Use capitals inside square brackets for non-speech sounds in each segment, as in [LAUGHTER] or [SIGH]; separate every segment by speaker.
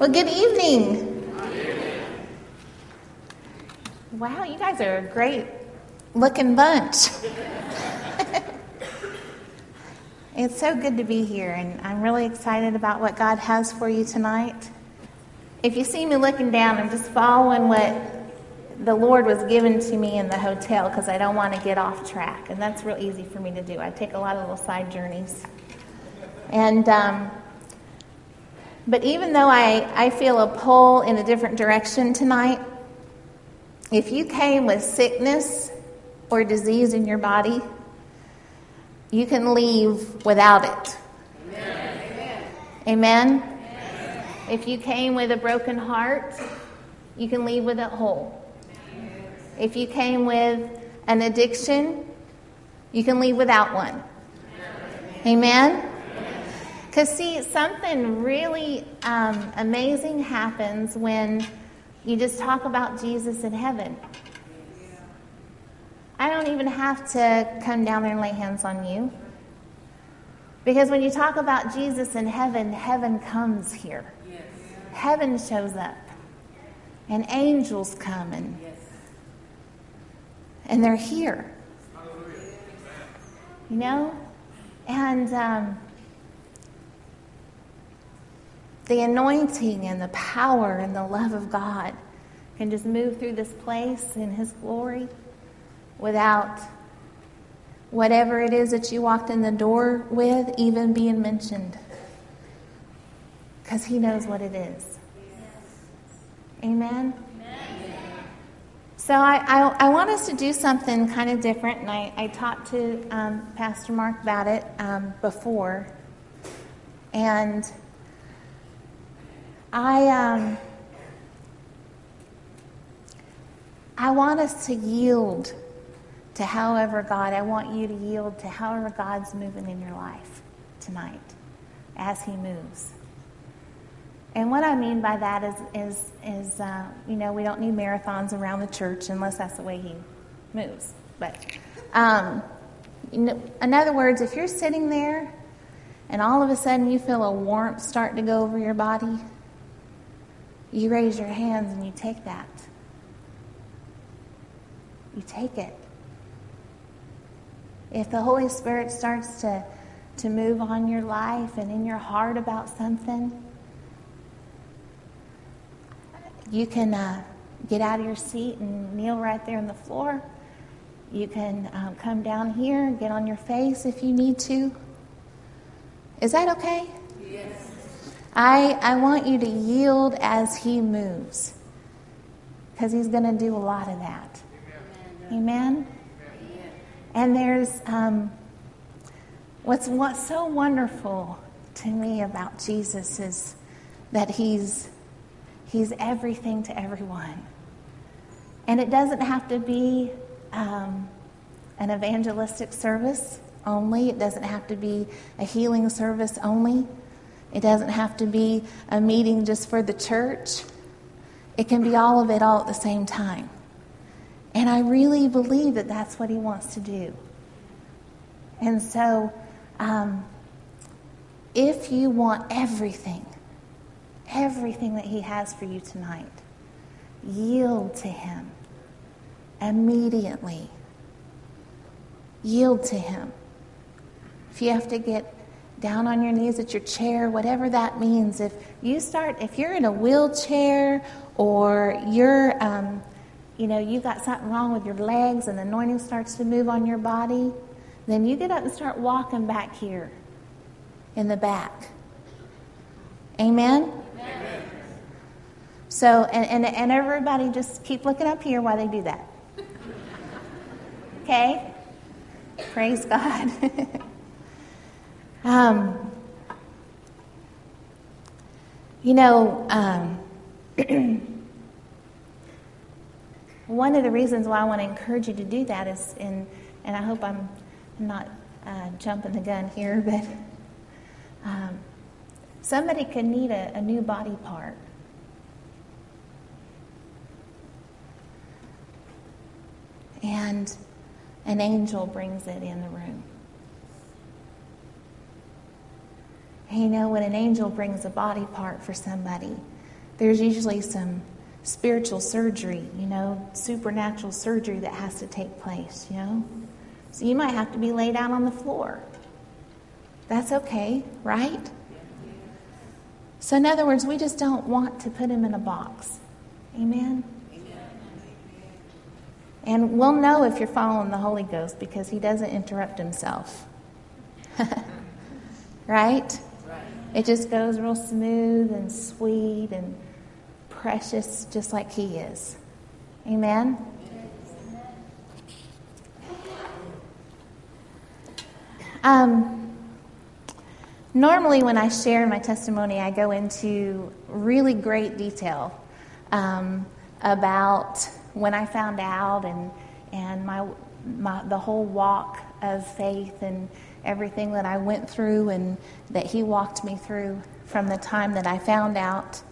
Speaker 1: Well, good evening. Wow, you guys are a great looking bunch. [LAUGHS] it's so good to be here, and I'm really excited about what God has for you tonight. If you see me looking down, I'm just following what the Lord was given to me in the hotel because I don't want to get off track, and that's real easy for me to do. I take a lot of little side journeys. And um, but even though I, I feel a pull in a different direction tonight, if you came with sickness or disease in your body, you can leave without it. Amen. Amen. Amen. If you came with a broken heart, you can leave with it whole. If you came with an addiction, you can leave without one. Amen. Because, see, something really um, amazing happens when you just talk about Jesus in heaven. I don't even have to come down there and lay hands on you. Because when you talk about Jesus in heaven, heaven comes here. Yes. Heaven shows up. And angels come and, yes. and they're here. You know? And um, the anointing and the power and the love of God can just move through this place in His glory without whatever it is that you walked in the door with even being mentioned. Because He knows what it is. Amen? So I, I, I, want us to do something kind of different, and I, I talked to um, Pastor Mark about it um, before. And I um, I want us to yield to however God, I want you to yield to however God's moving in your life tonight as He moves. And what I mean by that is, is, is uh, you know, we don't need marathons around the church unless that's the way He moves. But, um, in other words, if you're sitting there and all of a sudden you feel a warmth start to go over your body, you raise your hands and you take that. You take it. If the Holy Spirit starts to, to move on your life and in your heart about something, you can uh, get out of your seat and kneel right there on the floor. You can um, come down here and get on your face if you need to. Is that okay? Yes. I, I want you to yield as He moves because He's going to do a lot of that. Amen? Amen? And there's um, what's, what's so wonderful to me about Jesus is that He's, he's everything to everyone. And it doesn't have to be um, an evangelistic service only, it doesn't have to be a healing service only. It doesn't have to be a meeting just for the church. It can be all of it all at the same time. And I really believe that that's what he wants to do. And so, um, if you want everything, everything that he has for you tonight, yield to him immediately. Yield to him. If you have to get down on your knees at your chair, whatever that means. If you start, if you're in a wheelchair or you're, um, you know, you got something wrong with your legs and the anointing starts to move on your body, then you get up and start walking back here in the back. Amen? Amen. So, and, and, and everybody just keep looking up here while they do that. [LAUGHS] Okay? Praise God. [LAUGHS] Um, you know, um, [CLEARS THROAT] one of the reasons why I want to encourage you to do that is, in, and I hope I'm not uh, jumping the gun here, [LAUGHS] but um, somebody could need a, a new body part. And an angel brings it in the room. You know, when an angel brings a body part for somebody, there's usually some spiritual surgery, you know, supernatural surgery that has to take place, you know. So you might have to be laid out on the floor. That's okay, right? So, in other words, we just don't want to put him in a box. Amen? And we'll know if you're following the Holy Ghost because he doesn't interrupt himself. [LAUGHS] right? It just goes real smooth and sweet and precious, just like he is. Amen? Um, normally, when I share my testimony, I go into really great detail um, about when I found out and, and my, my, the whole walk of faith and everything that I went through and that He walked me through from the time that I found out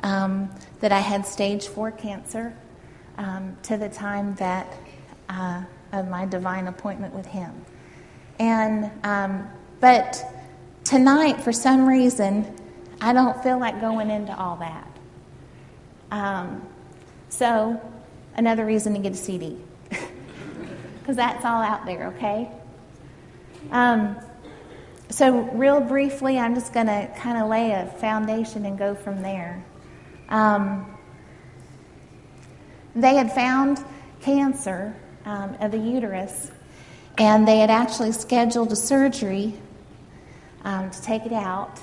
Speaker 1: um, that I had stage four cancer um, to the time that uh, of my divine appointment with Him. And um, but tonight, for some reason, I don't feel like going into all that. Um, so, another reason to get a CD because [LAUGHS] that's all out there. Okay. Um, so, real briefly, I'm just going to kind of lay a foundation and go from there. Um, they had found cancer um, of the uterus and they had actually scheduled a surgery um, to take it out.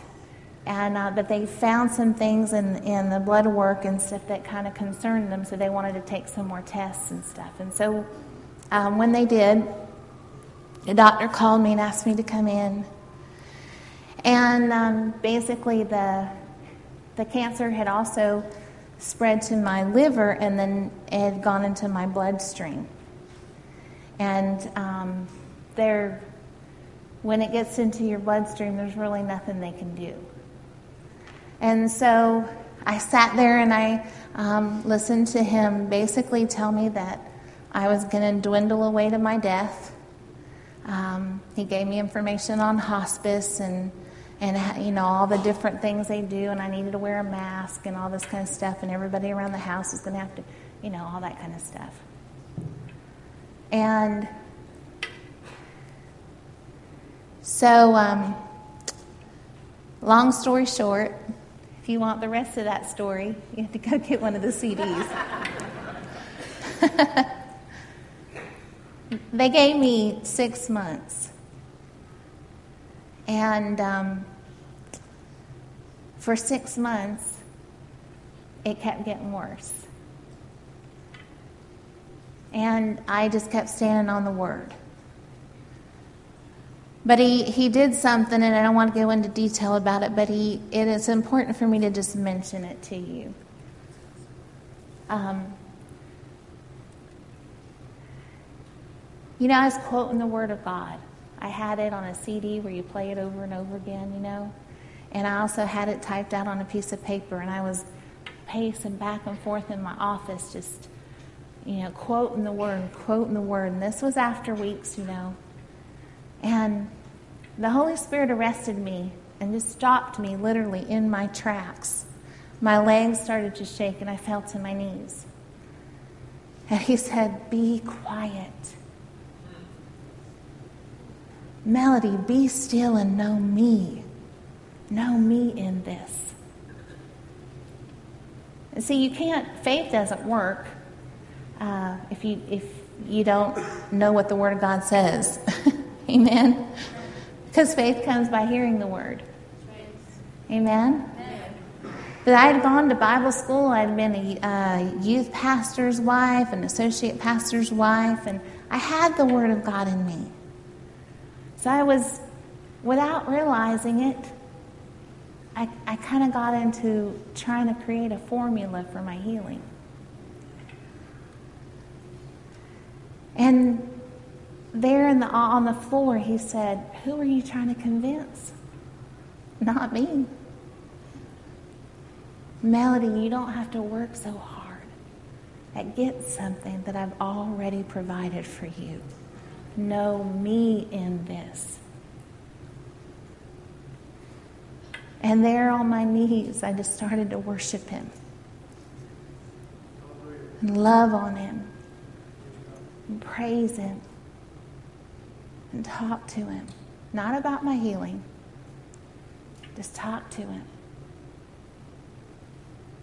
Speaker 1: And, uh, but they found some things in, in the blood work and stuff that kind of concerned them, so they wanted to take some more tests and stuff. And so um, when they did, the doctor called me and asked me to come in. And um, basically, the, the cancer had also spread to my liver and then it had gone into my bloodstream. And um, there, when it gets into your bloodstream, there's really nothing they can do. And so I sat there and I um, listened to him basically tell me that I was going to dwindle away to my death. Um, he gave me information on hospice and and you know all the different things they do, and I needed to wear a mask and all this kind of stuff, and everybody around the house was going to have to, you know, all that kind of stuff. And so, um, long story short, if you want the rest of that story, you have to go get one of the CDs. [LAUGHS] they gave me six months. And um, for six months, it kept getting worse. And I just kept standing on the word. But he, he did something, and I don't want to go into detail about it, but he, it is important for me to just mention it to you. Um, you know, I was quoting the Word of God. I had it on a CD where you play it over and over again, you know. And I also had it typed out on a piece of paper, and I was pacing back and forth in my office, just you know, quoting the word, and quoting the word. And this was after weeks, you know. And the Holy Spirit arrested me and just stopped me literally in my tracks. My legs started to shake and I fell to my knees. And he said, Be quiet. Melody, be still and know me. Know me in this. And see, you can't, faith doesn't work uh, if you if you don't know what the Word of God says. [LAUGHS] Amen. Because faith comes by hearing the Word. Amen. But I had gone to Bible school. I'd been a uh, youth pastor's wife, an associate pastor's wife, and I had the Word of God in me. So I was, without realizing it, I, I kind of got into trying to create a formula for my healing. And there in the, on the floor, he said, Who are you trying to convince? Not me. Melody, you don't have to work so hard at get something that I've already provided for you. Know me in this. And there on my knees, I just started to worship him. and love on Him and praise Him and talk to Him. Not about my healing, just talk to Him.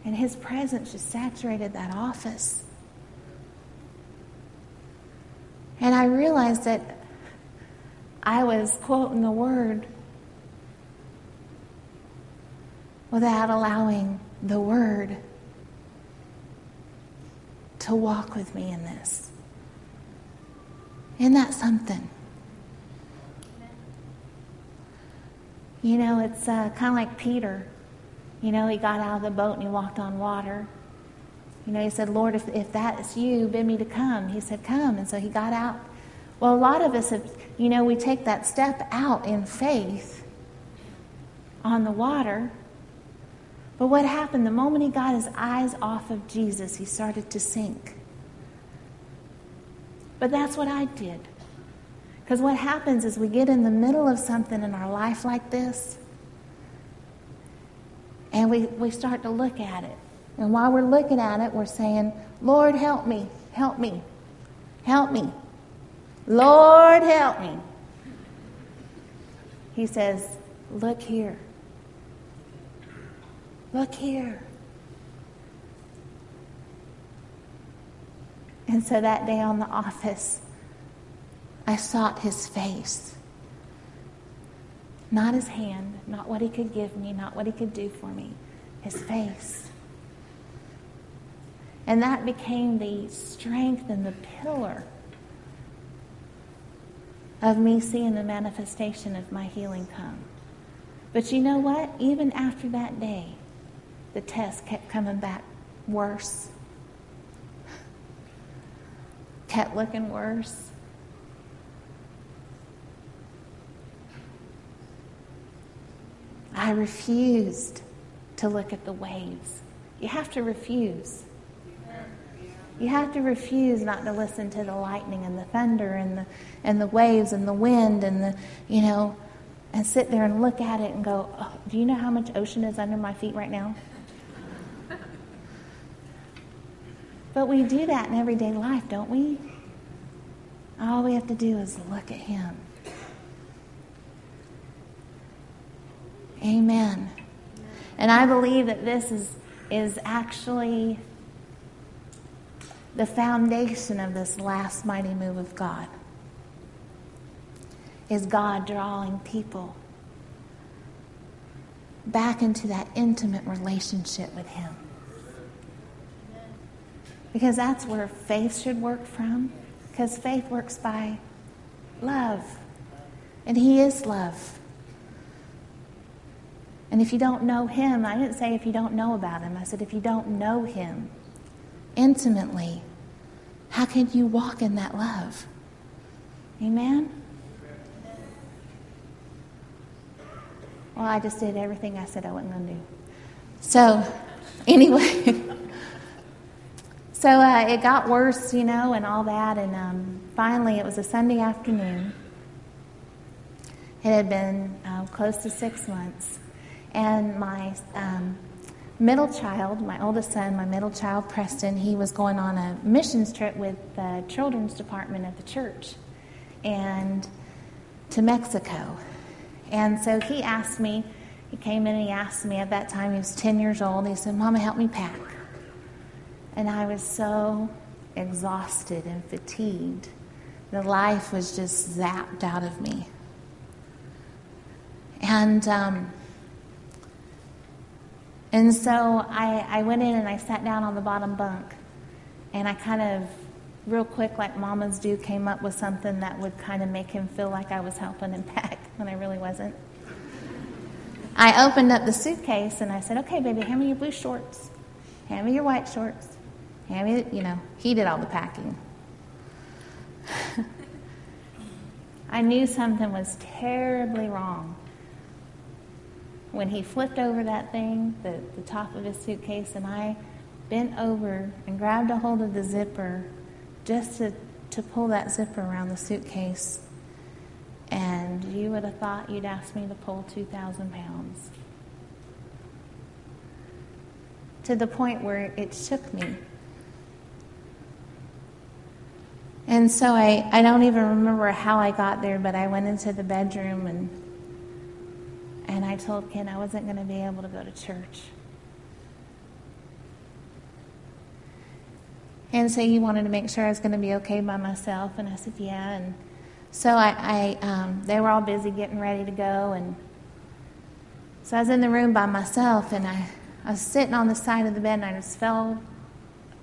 Speaker 1: And His presence just saturated that office. And I realized that I was quoting the word without allowing the word to walk with me in this. Isn't that something? You know, it's uh, kind of like Peter. You know, he got out of the boat and he walked on water. You know, he said, Lord, if, if that is you, bid me to come. He said, Come. And so he got out. Well, a lot of us have, you know, we take that step out in faith on the water. But what happened? The moment he got his eyes off of Jesus, he started to sink. But that's what I did. Because what happens is we get in the middle of something in our life like this, and we, we start to look at it. And while we're looking at it, we're saying, Lord, help me, help me, help me. Lord, help me. He says, Look here. Look here. And so that day on the office, I sought his face. Not his hand, not what he could give me, not what he could do for me, his face. And that became the strength and the pillar of me seeing the manifestation of my healing come. But you know what? Even after that day, the test kept coming back worse, kept looking worse. I refused to look at the waves. You have to refuse. You have to refuse not to listen to the lightning and the thunder and the, and the waves and the wind and the, you know, and sit there and look at it and go, oh, do you know how much ocean is under my feet right now? [LAUGHS] but we do that in everyday life, don't we? All we have to do is look at Him. Amen. And I believe that this is, is actually the foundation of this last mighty move of God is God drawing people back into that intimate relationship with Him. Because that's where faith should work from. Because faith works by love. And He is love. And if you don't know Him, I didn't say if you don't know about Him, I said if you don't know Him, intimately, how can you walk in that love? Amen? Well, I just did everything I said I wasn't going to do. So, anyway, [LAUGHS] so uh, it got worse, you know, and all that. And um, finally, it was a Sunday afternoon. It had been uh, close to six months. And my um, middle child, my oldest son, my middle child, Preston, he was going on a missions trip with the children's department of the church and to Mexico. And so he asked me, he came in and he asked me at that time, he was 10 years old, he said, Mama, help me pack. And I was so exhausted and fatigued. The life was just zapped out of me. And um, and so I, I went in and I sat down on the bottom bunk. And I kind of, real quick, like mamas do, came up with something that would kind of make him feel like I was helping him [LAUGHS] pack when I really wasn't. I opened up the suitcase and I said, okay, baby, hand me your blue shorts. Hand me your white shorts. Hand me, you know, he did all the packing. [LAUGHS] I knew something was terribly wrong when he flipped over that thing, the, the top of his suitcase, and I bent over and grabbed a hold of the zipper just to, to pull that zipper around the suitcase. And you would have thought you'd asked me to pull 2,000 pounds. To the point where it shook me. And so I, I don't even remember how I got there, but I went into the bedroom and and I told Ken I wasn't going to be able to go to church. And so he wanted to make sure I was going to be okay by myself, and I said, yeah. And so I, I um, they were all busy getting ready to go, and so I was in the room by myself, and I, I was sitting on the side of the bed, and I just fell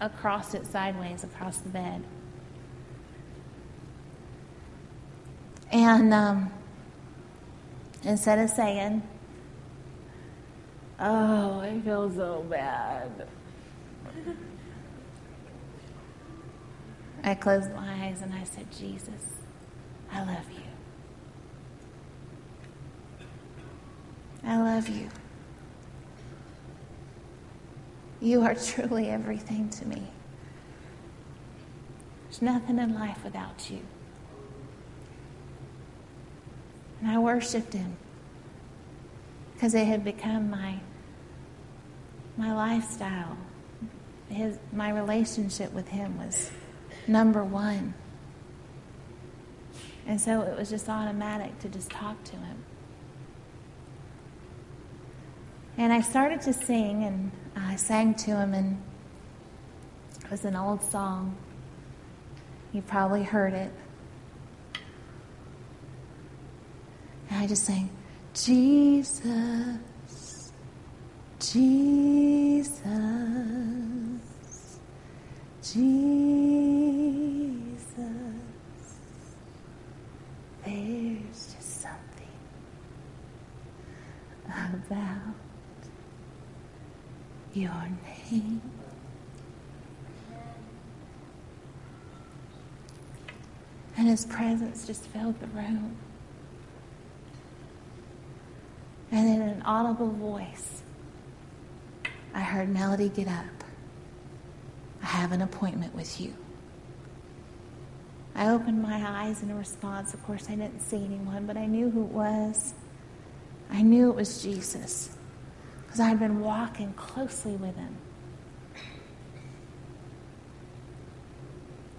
Speaker 1: across it sideways across the bed. And um, instead of saying, Oh, I feel so bad. I closed my eyes and I said, Jesus, I love you. I love you. You are truly everything to me. There's nothing in life without you. And I worshiped him because it had become my, my lifestyle. His, my relationship with him was number one. And so it was just automatic to just talk to him. And I started to sing, and I sang to him, and it was an old song. You probably heard it. And I just sang, Jesus, Jesus, Jesus. There's just something about your name. And his presence just filled the room. And in an audible voice, I heard Melody get up. I have an appointment with you. I opened my eyes in response. Of course, I didn't see anyone, but I knew who it was. I knew it was Jesus because I had been walking closely with him.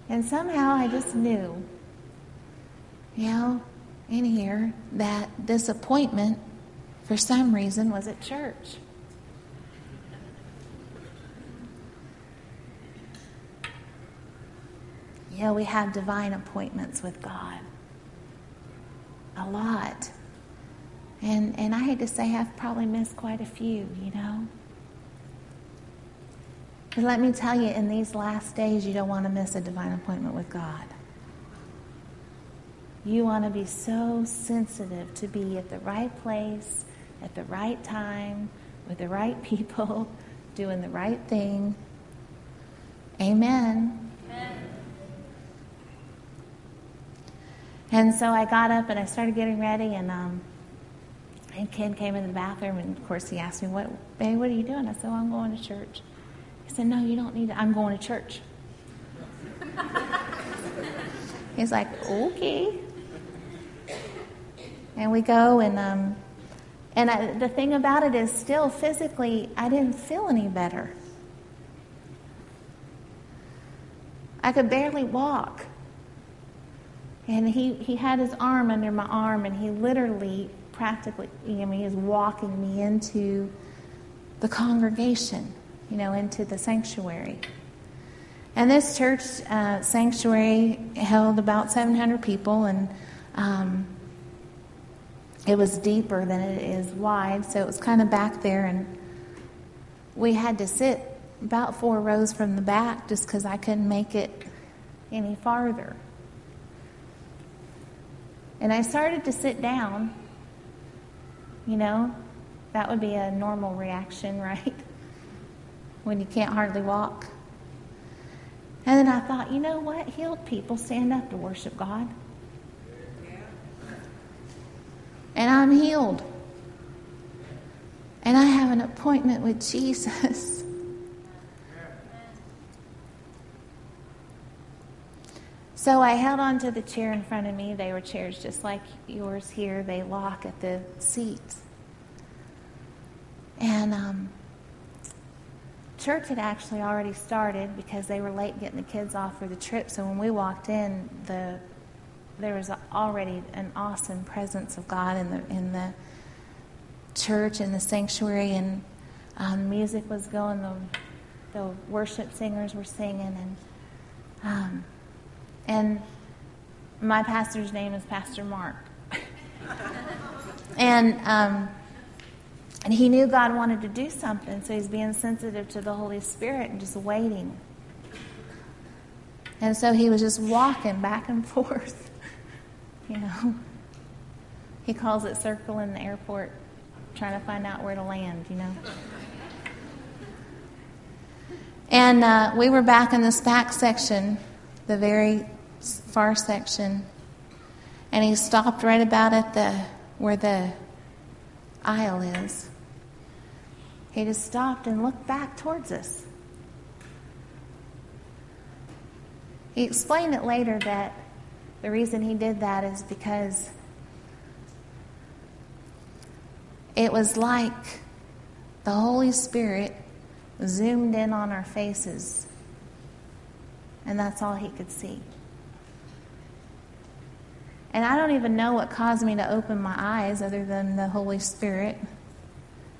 Speaker 1: And somehow I just knew, you know, in here, that this appointment for some reason, was at church. Yeah, we have divine appointments with God. A lot. And, and I hate to say I've probably missed quite a few, you know. But let me tell you, in these last days, you don't want to miss a divine appointment with God. You want to be so sensitive to be at the right place at the right time with the right [LAUGHS] people doing the right thing. Amen. Amen. And so I got up and I started getting ready, and um, and Ken came in the bathroom, and of course he asked me, "What, babe? What are you doing?" I said, well, "I'm going to church." He said, "No, you don't need to. I'm going to church." [LAUGHS] He's like, "Okay." And we go, and um, and I, the thing about it is, still physically, I didn't feel any better. I could barely walk. And he, he had his arm under my arm, and he literally, practically, I mean, he was walking me into the congregation, you know, into the sanctuary. And this church uh, sanctuary held about 700 people, and um, it was deeper than it is wide, so it was kind of back there, and we had to sit about four rows from the back just because I couldn't make it any farther. And I started to sit down. You know, that would be a normal reaction, [LAUGHS] right? when you can't hardly walk. And then I thought, you know what? Healed people stand up to worship God. And I'm healed. And I have an appointment with Jesus. [LAUGHS] So I held on to the chair in front of me. They were chairs just like yours here. They lock at the seats. And um, church had actually already started because they were late getting the kids off for the trip. So when we walked in, the there was already an awesome presence of God in the in the church in the sanctuary, and um, music was going. The the worship singers were singing, and um, and my pastor's name is Pastor Mark, [LAUGHS] and. Um, and he knew God wanted to do something, so he's being sensitive to the Holy Spirit and just waiting. And so he was just walking back and [LAUGHS] forth, you know. [LAUGHS] He calls it circling the airport, trying to find out where to land, you know. And uh, we were back in this back section, the very far section, and he stopped right about at the where the aisle is. He just stopped and looked back towards us. He explained it later that the reason he did that is because it was like the Holy Spirit zoomed in on our faces, and that's all he could see. And I don't even know what caused me to open my eyes other than the Holy Spirit.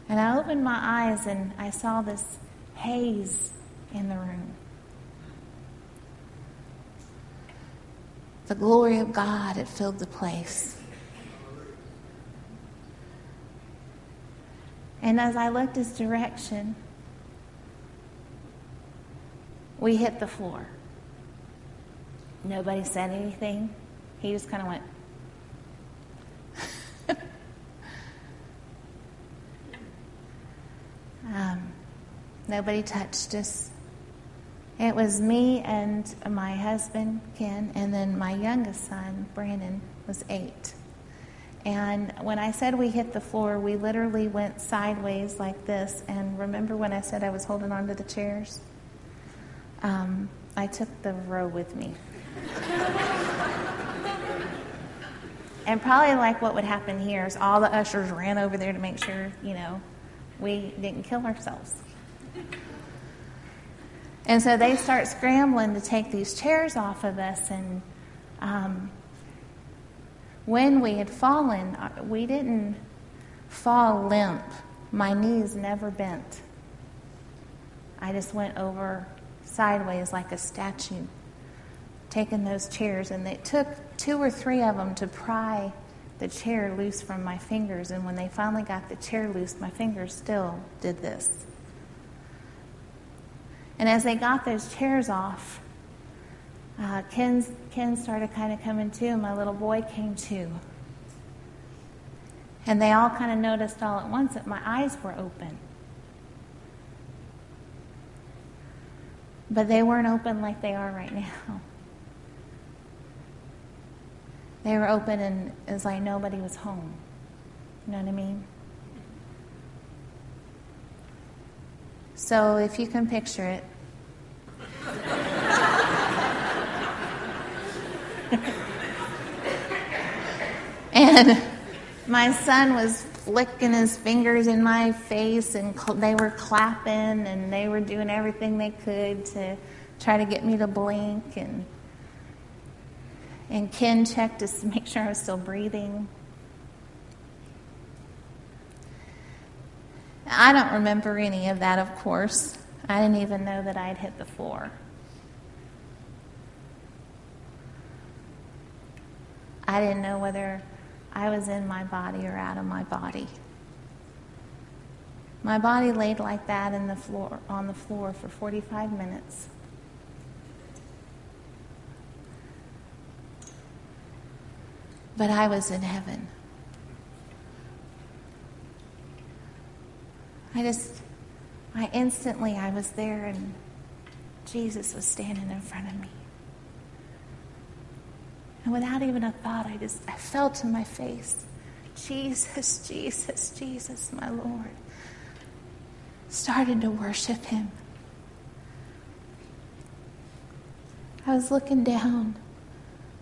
Speaker 1: And I opened my eyes and I saw this haze in the room. The glory of God had filled the place. And as I looked his direction, we hit the floor. Nobody said anything. He just kind of went, [LAUGHS] um, nobody touched us. It was me and my husband, Ken, and then my youngest son, Brandon, was eight. And when I said we hit the floor, we literally went sideways like this. And remember when I said I was holding onto the chairs? Um, I took the row with me. And probably like what would happen here is all the ushers ran over there to make sure, you know, we didn't kill ourselves. And so they start scrambling to take these chairs off of us. And um, when we had fallen, uh, we didn't fall limp. My knees never bent. I just went over sideways like a statue taking those chairs, and it took two or three of them to pry the chair loose from my fingers. And when they finally got the chair loose, my fingers still did this. And as they got those chairs off, uh, Ken, Ken started kind of coming to, and my little boy came too. And they all kind of noticed all at once that my eyes were open. But they weren't open like they are right now. They were open and it was like nobody was home. You know what I mean? So if you can picture it. [LAUGHS] and my son was flicking his fingers in my face and they were clapping and they were doing everything they could to try to get me to blink and and Ken checked to make sure I was still breathing. I don't remember any of that, of course. I didn't even know that I'd hit the floor. I didn't know whether I was in my body or out of my body. My body laid like that in the floor, on the floor for 45 minutes. but I was in heaven. I just, I instantly, I was there and Jesus was standing in front of me. And without even a thought, I just, I fell to my face. Jesus, Jesus, Jesus, my Lord. Started to worship him. I was looking down.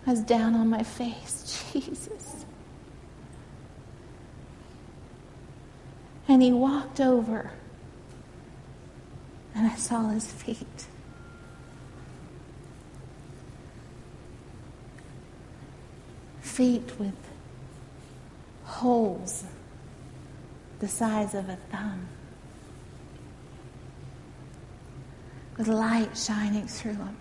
Speaker 1: I was down on my face. [LAUGHS] Jesus. And he walked over And I saw his feet. Feet with holes the size of a thumb, with light shining through them.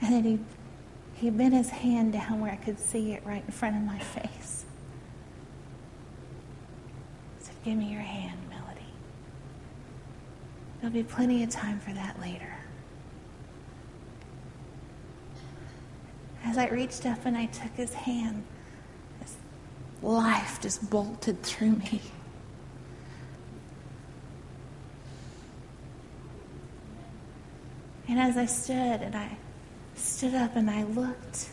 Speaker 1: And then he, he bent his hand down where I could see it right in front of my face. He said, Give me your hand, Melody. There'll be plenty of time for that later. As I reached up and I took his hand, his life just bolted through me. And as I stood and I stood up and I looked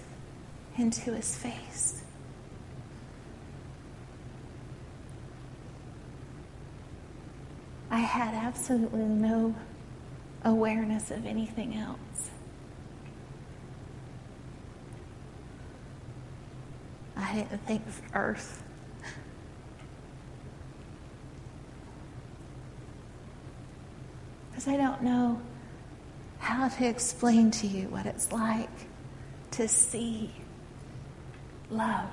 Speaker 1: into his face, I had absolutely no awareness of anything else. I didn't think of earth. [LAUGHS] Because I don't know how to explain to you what it's like to see love.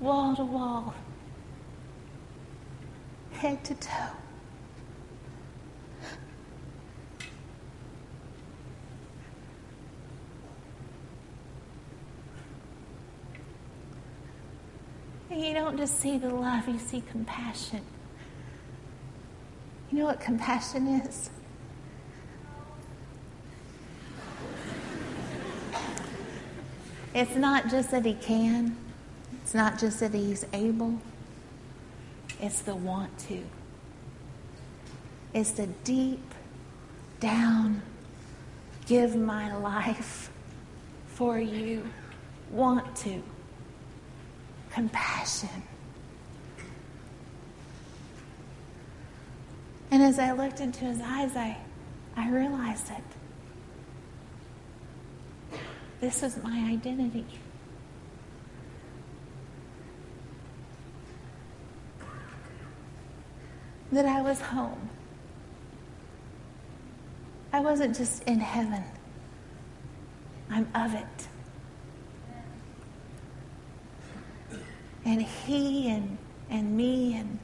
Speaker 1: Wall to wall, head to toe. You don't just see the love, you see compassion. You know what compassion is? It's not just that he can, it's not just that he's able, it's the want to. It's the deep down, give my life for you, want to compassion. And as I looked into his eyes, I, I realized that this is my identity. That I was home. I wasn't just in heaven, I'm of it. and he and, and me and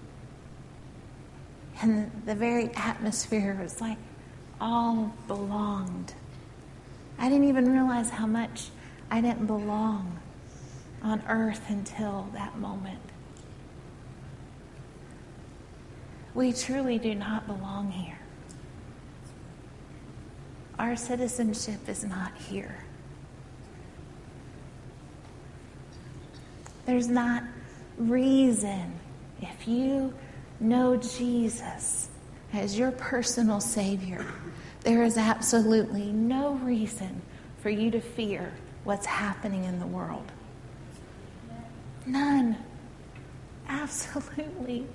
Speaker 1: and the very atmosphere was like all belonged. I didn't even realize how much I didn't belong on earth until that moment. We truly do not belong here. Our citizenship is not here. There's not reason if you know Jesus as your personal Savior, there is absolutely no reason for you to fear what's happening in the world. None. Absolutely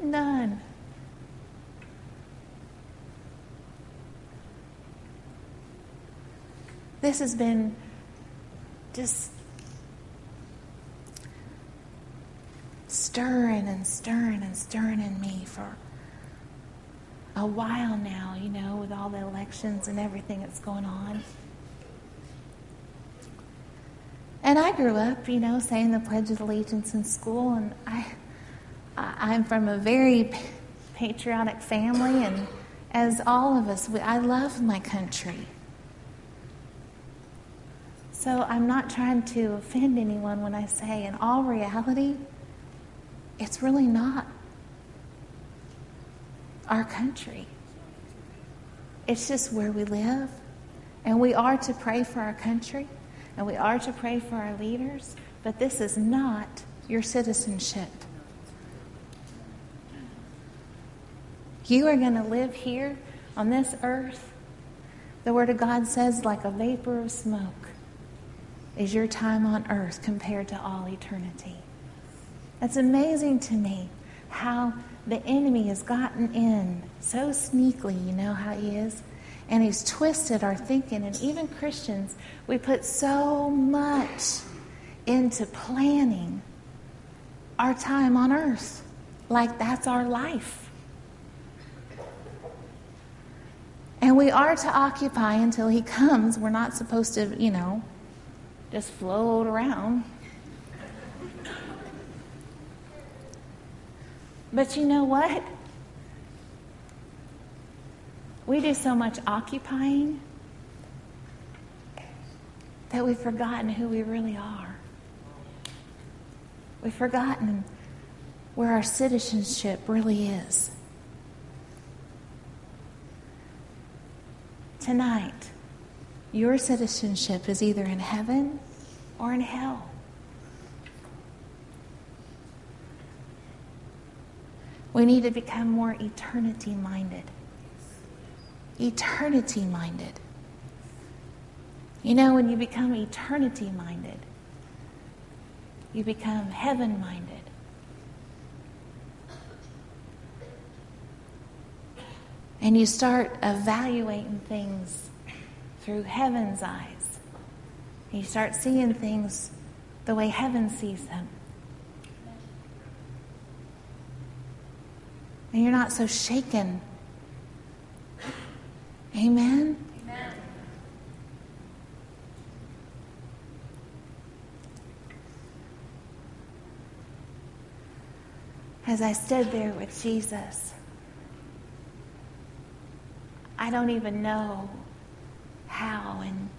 Speaker 1: none. This has been just stirring and stirring and stirring in me for a while now, you know, with all the elections and everything that's going on. And I grew up, you know, saying the Pledge of Allegiance in school, and I, I'm from a very patriotic family, and as all of us, we, I love my country. So I'm not trying to offend anyone when I say, in all reality, it's really not our country. It's just where we live. And we are to pray for our country and we are to pray for our leaders, but this is not your citizenship. You are going to live here on this earth. The Word of God says, like a vapor of smoke, is your time on earth compared to all eternity. It's amazing to me how the enemy has gotten in so sneakily, you know how he is? And he's twisted our thinking. And even Christians, we put so much into planning our time on earth like that's our life. And we are to occupy until he comes. We're not supposed to, you know, just float around. But you know what? We do so much occupying that we've forgotten who we really are. We've forgotten where our citizenship really is. Tonight, your citizenship is either in heaven or in hell. We need to become more eternity minded. Eternity minded. You know, when you become eternity minded, you become heaven minded. And you start evaluating things through heaven's eyes. You start seeing things the way heaven sees them. And you're not so shaken. Amen? as I stood there with Jesus, I don't even know how in,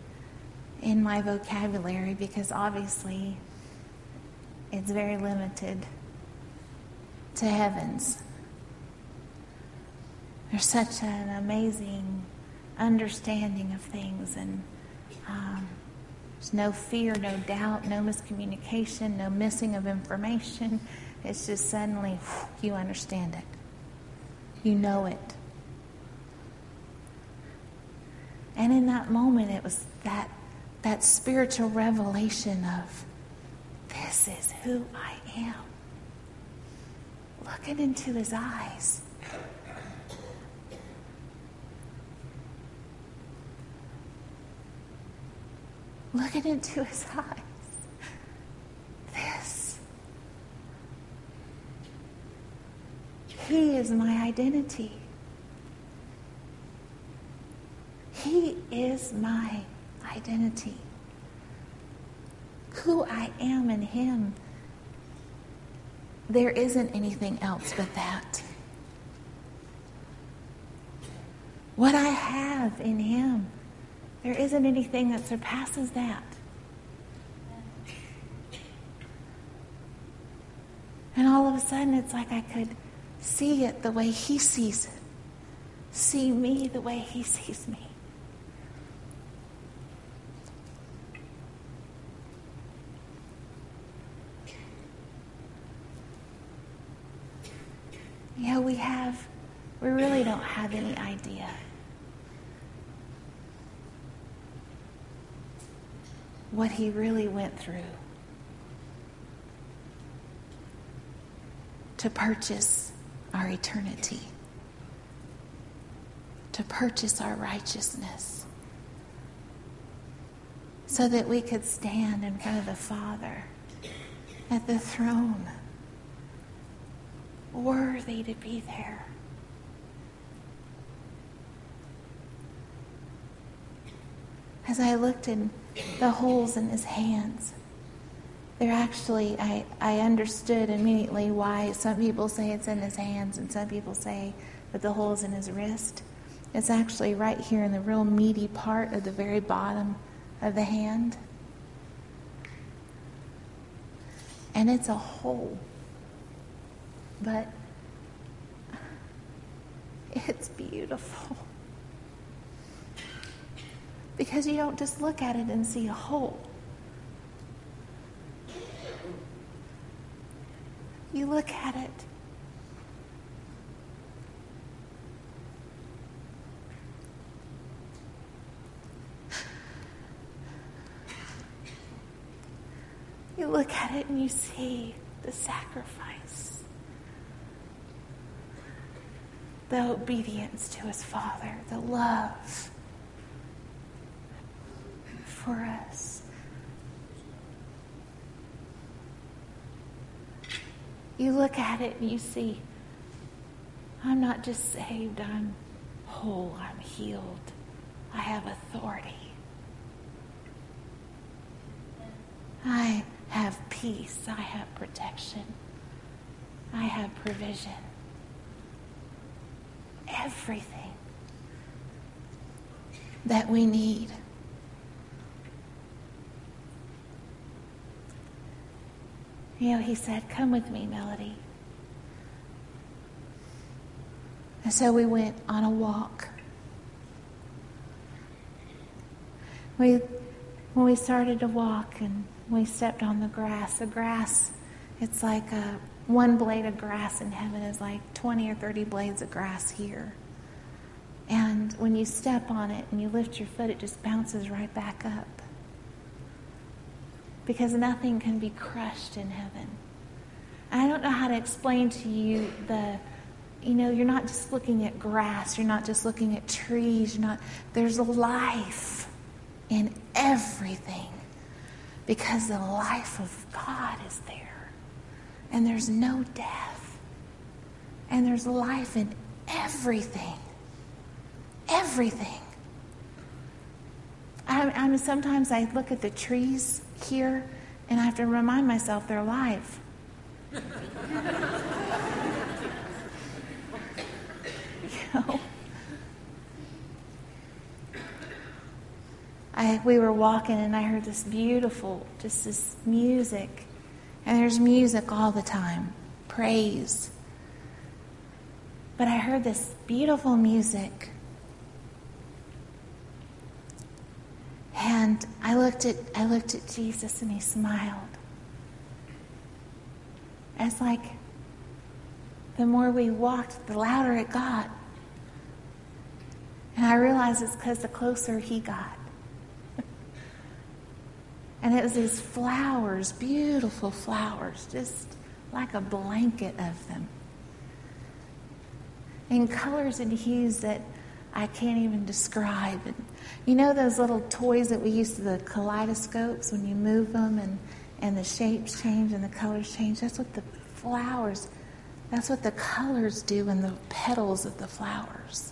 Speaker 1: in my vocabulary because obviously it's very limited to heavens. There's such an amazing understanding of things, and um, there's no fear, no doubt, no miscommunication, no missing of information. It's just suddenly you understand it. You know it. And in that moment, it was that, that spiritual revelation of this is who I am. Looking into his eyes. Looking into his eyes. This. He is my identity. He is my identity. Who I am in Him. There isn't anything else but that. What I have in Him, there isn't anything that surpasses that. And all of a sudden, it's like I could see it the way He sees it, see me the way He sees me. Yeah, we have, we really don't have any idea. What he really went through to purchase our eternity, to purchase our righteousness, so that we could stand in front of the Father at the throne, worthy to be there. As I looked in the holes in his hands, they're actually, I, I understood immediately why some people say it's in his hands and some people say that the hole's in his wrist. It's actually right here in the real meaty part of the very bottom of the hand. And it's a hole. But it's beautiful. Because you don't just look at it and see a hole. You look at it. You look at it and you see the sacrifice, the obedience to his Father, the love for us. you look at it and you see, I'm not just saved, I'm whole, I'm healed, I have authority. I have peace, I have protection, I have provision. Everything that we need. You know, he said, Come with me, Melody. And so we went on a walk. We, when we started to walk and we stepped on the grass, the grass, it's like a, one blade of grass in heaven is like 20 or 30 blades of grass here. And when you step on it and you lift your foot, it just bounces right back up because nothing can be crushed in heaven. I don't know how to explain to you the, you know, you're not just looking at grass, you're not just looking at trees, you're not, there's life in everything because the life of God is there. And there's no death. And there's life in everything. Everything. I, I mean, sometimes I look at the trees here, and I have to remind myself they're alive. you [LAUGHS] know? I, we were walking and I heard this beautiful, just this music. And there's music all the time, praise. But I heard this beautiful music And I looked at I looked at Jesus and he smiled. It's like the more we walked, the louder it got. And I realized it's because the closer he got. [LAUGHS] and it was these flowers, beautiful flowers, just like a blanket of them. In colors and hues that I can't even describe. And you know those little toys that we used to, the kaleidoscopes, when you move them and, and the shapes change and the colors change? That's what the flowers, that's what the colors do in the petals of the flowers.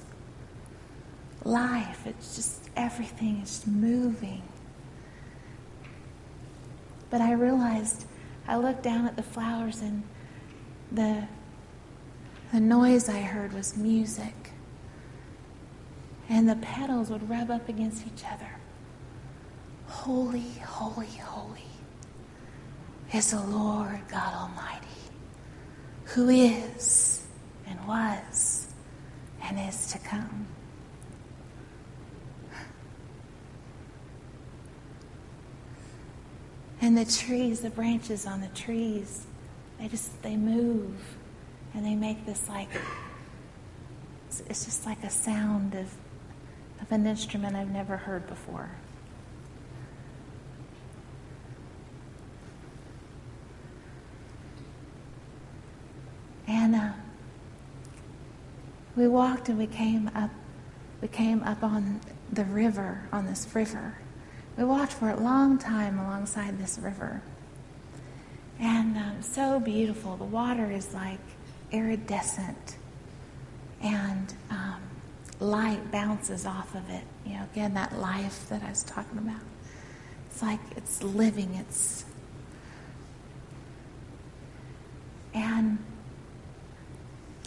Speaker 1: Life, it's just everything is moving. But I realized, I looked down at the flowers and the, the noise I heard was music and the petals would rub up against each other. Holy, holy, holy is the Lord God Almighty, who is and was and is to come. And the trees, the branches on the trees, they just they move and they make this like it's just like a sound of of an instrument I've never heard before. And uh, we walked and we came up. We came up on the river, on this river. We walked for a long time alongside this river. And um, so beautiful. The water is like iridescent. And um, light bounces off of it. You know, again, that life that I was talking about. It's like it's living, it's. And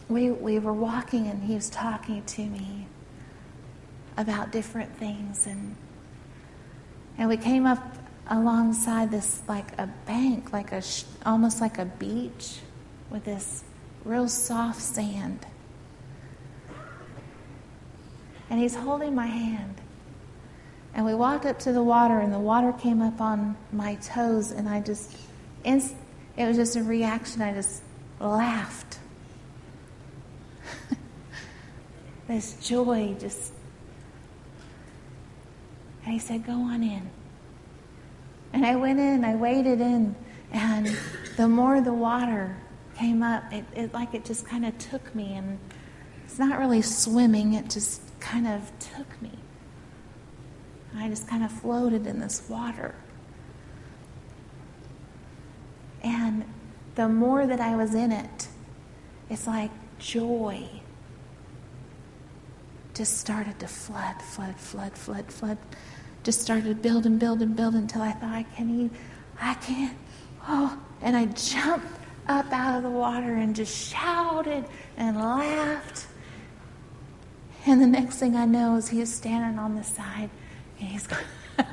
Speaker 1: we, we were walking, and he was talking to me about different things. And, and we came up alongside this, like a bank, like a, almost like a beach with this real soft sand and he's holding my hand. And we walked up to the water, and the water came up on my toes, and I just, it was just a reaction. I just laughed. [LAUGHS] this joy just. And he said, Go on in. And I went in, I waded in, and the more the water came up, it, it like it just kind of took me, and it's not really swimming, it just kind of took me. I just kind of floated in this water. And the more that I was in it, it's like joy just started to flood, flood, flood, flood, flood. Just started to build and build and build until I thought I can't even, I can't. Oh, and I jumped up out of the water and just shouted and laughed. And the next thing I know is he is standing on the side and he's [LAUGHS]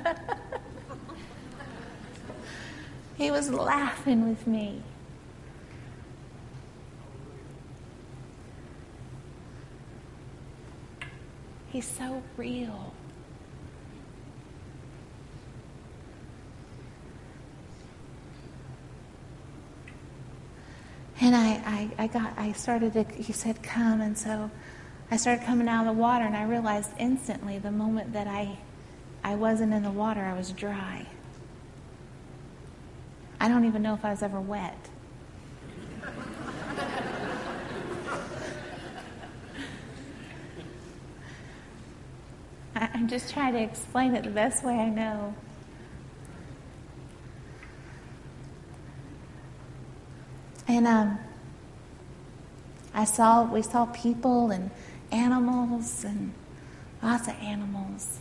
Speaker 1: he was laughing with me. He's so real. And I, I, I got I started to he said come and so I started coming out of the water and I realized instantly the moment that I I wasn't in the water, I was dry. I don't even know if I was ever wet. I'm just trying to explain it the best way I know. And um, I saw we saw people and animals and lots of animals.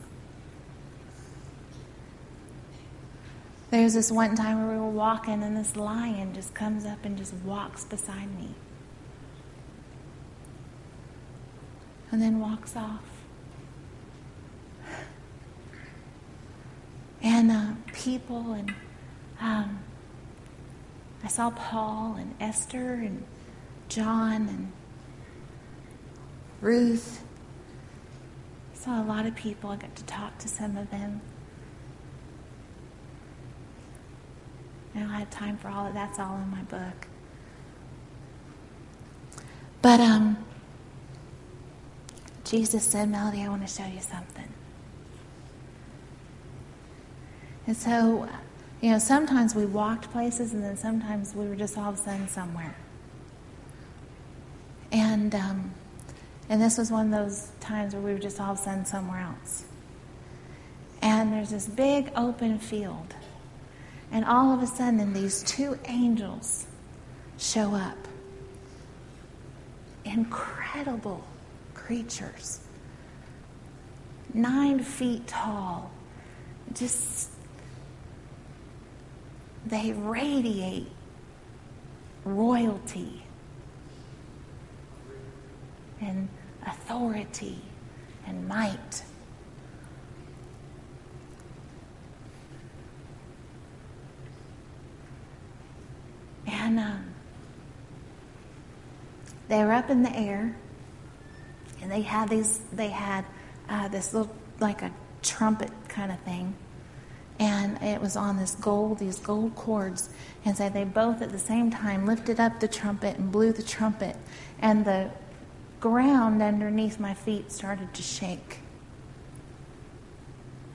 Speaker 1: There's this one time where we were walking and this lion just comes up and just walks beside me. And then walks off. and uh, people, and um, I saw Paul and Esther and John and Ruth. I saw a lot of people. I got to talk to some of them. I don't have time for all of that. that's all in my book. But um, Jesus said, Melody, I want to show you something. And so, you know, sometimes we walked places and then sometimes we were just all of a sudden somewhere. And, um, and this was one of those times where we were just all of a sudden somewhere else. And there's this big open field. And all of a sudden, these two angels show up. Incredible creatures. Nine feet tall. Just they radiate royalty and authority and might. And um, they were up in the air, and they had these. They had uh, this little, like a trumpet kind of thing, and it was on this gold, these gold cords. And so they both at the same time lifted up the trumpet and blew the trumpet, and the ground underneath my feet started to shake.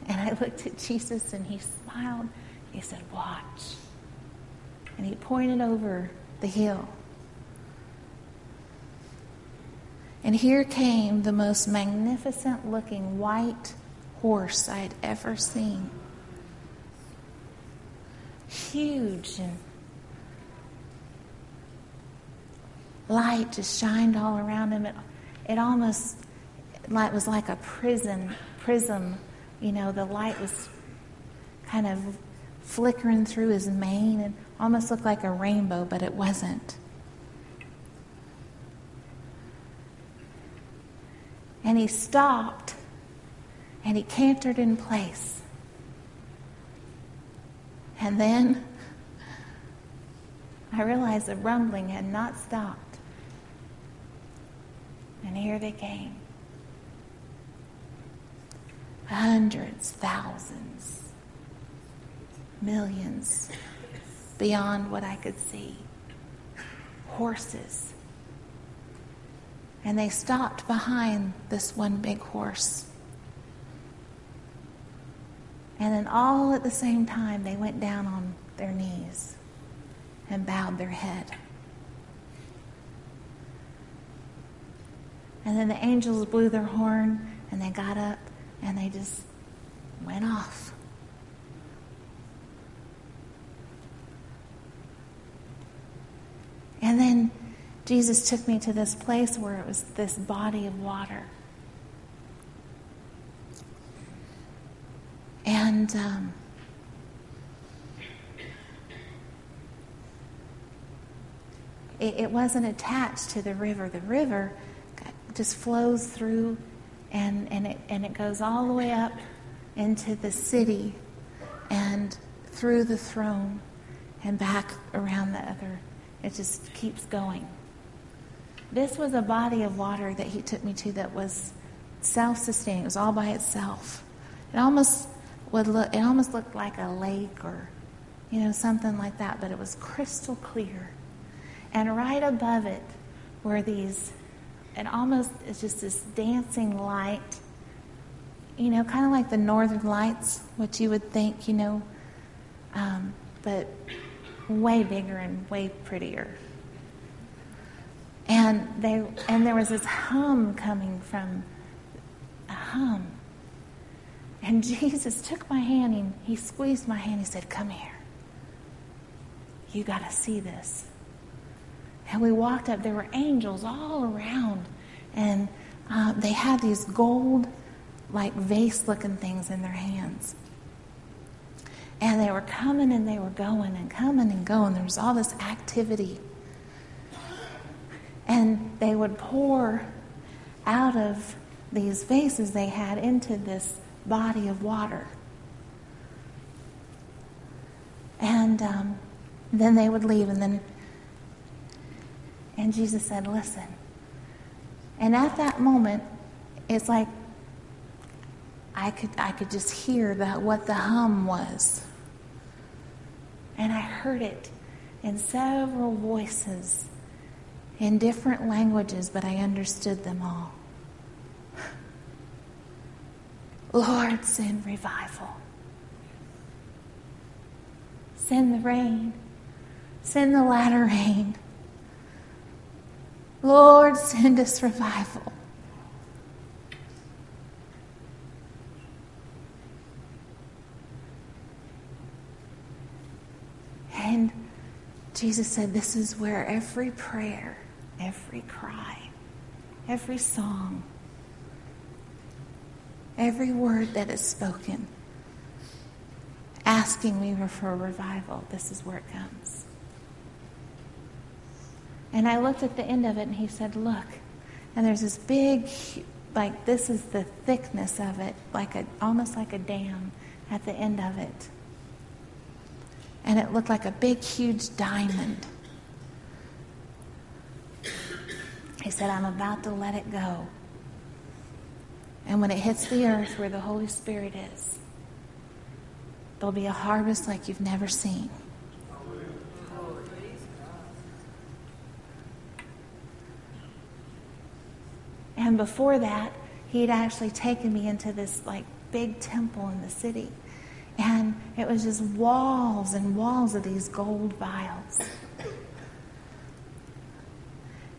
Speaker 1: And I looked at Jesus and he smiled. He said, Watch. And he pointed over the hill. And here came the most magnificent looking white horse I had ever seen huge and light just shined all around him. It, it almost like was like a prison prism. You know, the light was kind of flickering through his mane and almost looked like a rainbow, but it wasn't. And he stopped and he cantered in place. And then [LAUGHS] I realized the rumbling had not stopped. And here they came. Hundreds, thousands, millions beyond what I could see. Horses. And they stopped behind this one big horse. And then all at the same time, they went down on their knees and bowed their head. And then the angels blew their horn and they got up and they just went off. And then Jesus took me to this place where it was this body of water. And um, it, it wasn't attached to the river. The river just flows through and, and, it, and it goes all the way up into the city and through the throne and back around the other. It just keeps going. This was a body of water that he took me to that was self-sustaining. It was all by itself. It almost would look. It almost looked like a lake or, you know, something like that. But it was crystal clear, and right above it were these. It almost is just this dancing light. You know, kind of like the northern lights, which you would think, you know, um, but way bigger and way prettier. And they and there was this hum coming from a hum. And [LAUGHS] Jesus took my hand and he squeezed my hand. He said, Come here. You got to see this. And we walked up. There were angels all around. And uh, they had these gold, like vase looking things in their hands. And they were coming and they were going and coming and going. There was all this activity. And they would pour out of these vases they had into this body of water. And um, then they would leave, and then, and Jesus said, Listen. And at that moment, it's like I could, I could just hear what the hum was. And I heard it in several voices in different languages, but I understood them all. [SIGHS] Lord, send revival. Send the rain. Send the latter rain. Lord, send us revival. And Jesus said, This is where every prayer every cry, every song, every word that is spoken, asking me for revival, this is where it comes. And I looked at the end of it and he said, Look. And there's this big, like, this is the thickness of it, like a, almost like a dam at the end of it. And it looked like a big, huge diamond. He said, I'm about to let it go. And when it hits the earth where the Holy Spirit is, there'll be a harvest like you've never seen. And before that, he'd actually taken me into this like big temple in the city. And it was just walls and walls of these gold vials.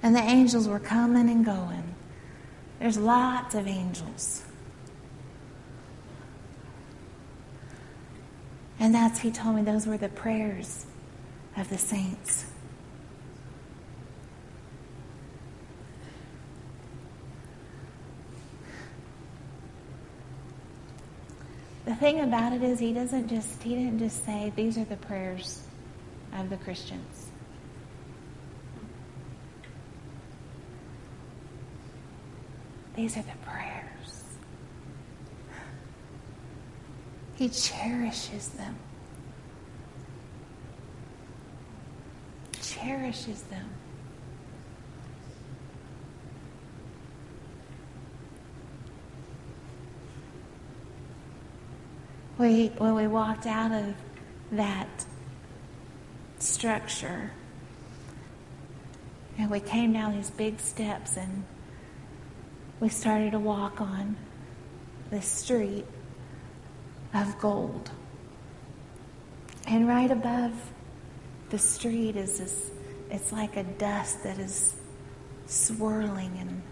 Speaker 1: And the angels were coming and going. There's lots of angels. And that's, he told me, those were the prayers of the saints. The thing about it is he doesn't just he didn't just say these are the prayers of the Christians. These are the prayers. He cherishes them. Cherishes them. We, when we walked out of that structure and we came down these big steps and we started to walk on the street of gold. And right above the street is this, it's like a dust that is swirling and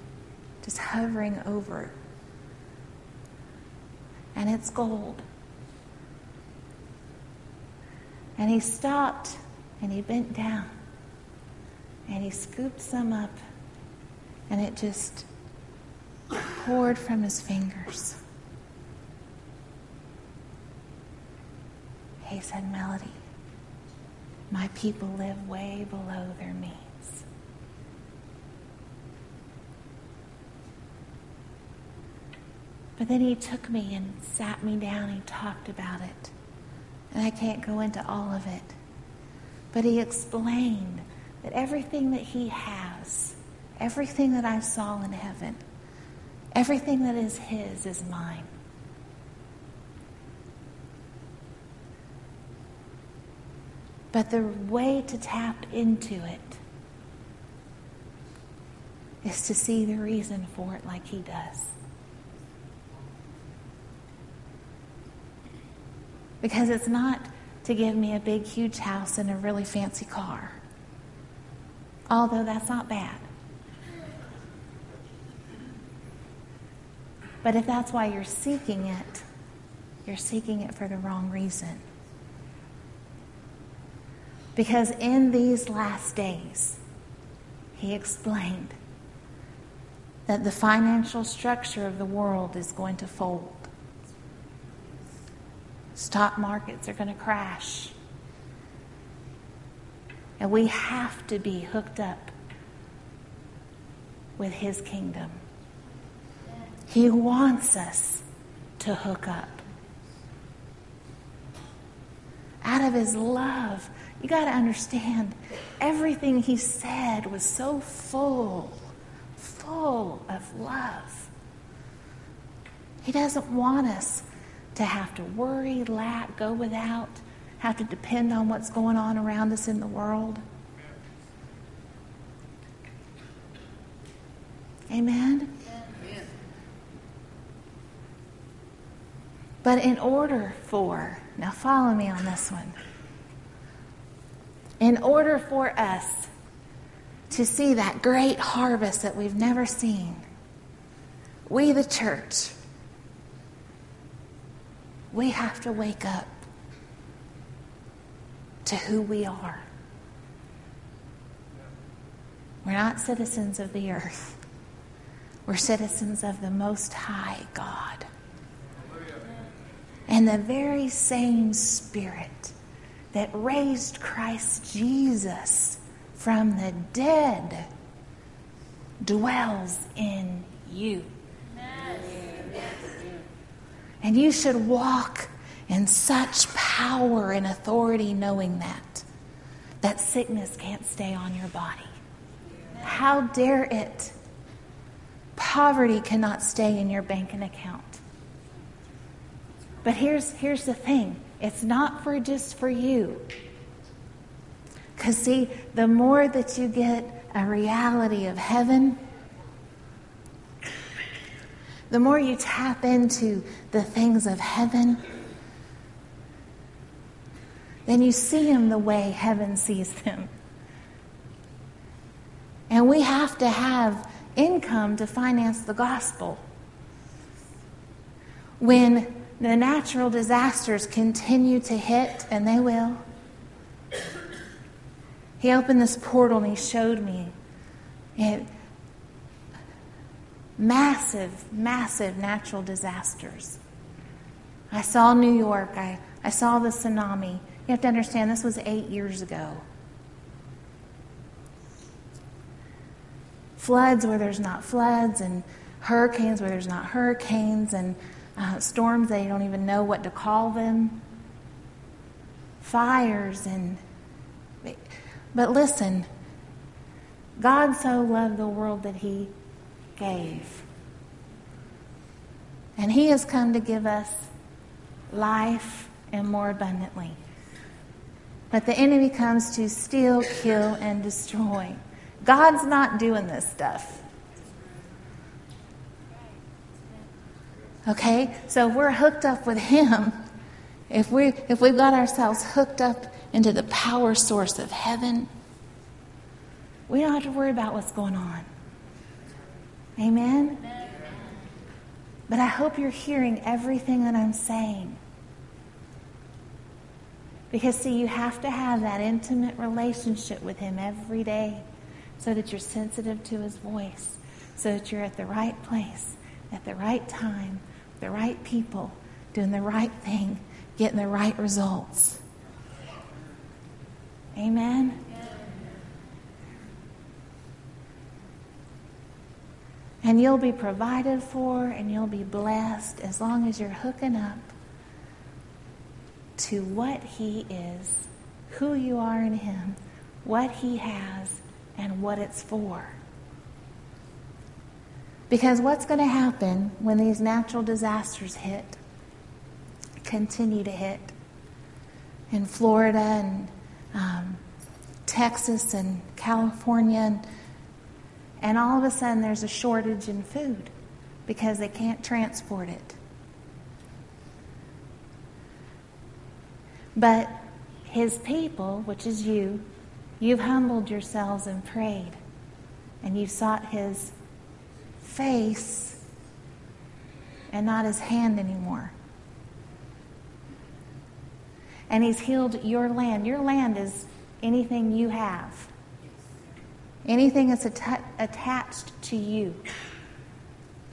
Speaker 1: just hovering over. And it's gold. And he stopped and he bent down And he scooped some up, and it just poured from his fingers. He said, Melody, my people live way below their means. But then he took me and sat me down. and talked about it. And I can't go into all of it. But he explained that everything that he has, everything that I saw in heaven, everything that is his is mine. But the way to tap into it is to see the reason for it like he does. Because it's not to give me a big, huge house and a really fancy car. Although that's not bad. But if that's why you're seeking it, you're seeking it for the wrong reason. Because in these last days, he explained that the financial structure of the world is going to fold. Stock markets are going to crash. And we have to be hooked up with His kingdom. He wants us to hook up. Out of His love, you got to understand everything He said was so full, full of love. He doesn't want us to have to worry, lack, go without, have to depend on what's going on around us in the world. Amen? Amen. But in order for, now follow me on this one. In order for us to see that great harvest that we've never seen, we, the church, we have to wake up to who we are. We're not citizens of the earth. We're citizens of the Most High God. And the very same Spirit that raised Christ Jesus from the dead dwells in you. And you should walk in such power and authority knowing that. That sickness can't stay on your body. How dare it? Poverty cannot stay in your banking account. But here's, here's the thing it's not for just for you. Because, see, the more that you get a reality of heaven, the more you tap into the things of heaven, then you see them the way heaven sees them. And we have to have income to finance the gospel. When the natural disasters continue to hit, and they will, he opened this portal and he showed me. It, massive, massive natural disasters. I saw New York, I, I saw the tsunami. You have to understand, this was eight years ago. Floods where there's not floods, and hurricanes where there's not hurricanes, and uh, storms they don't even know what to call them. Fires, and. But listen, God so loved the world that he gave. And He has come to give us life and more abundantly. But the enemy comes to steal, kill, and destroy. God's not doing this stuff. Okay? So if we're hooked up with Him, if, we, if we've got ourselves hooked up into the power source of heaven, we don't have to worry about what's going on. Amen? But I hope you're hearing everything that I'm saying. Because, see, you have to have that intimate relationship with Him every day. so that you're sensitive to his voice, so that you're at the right place, at the right time, the right people, doing the right thing, getting the right results. Amen. And you'll be provided for and you'll be blessed as long as you're hooking up to what He is, who you are in Him, what He has, and what it's for. Because what's going to happen when these natural disasters hit, continue to hit, in Florida and um, Texas and California and and all of a sudden there's a shortage in food because they can't transport it. But his people, which is you, you've humbled yourselves and prayed, and you've sought his face and not his hand anymore. And he's healed your land. Your land is anything you have anything that's att- attached to you.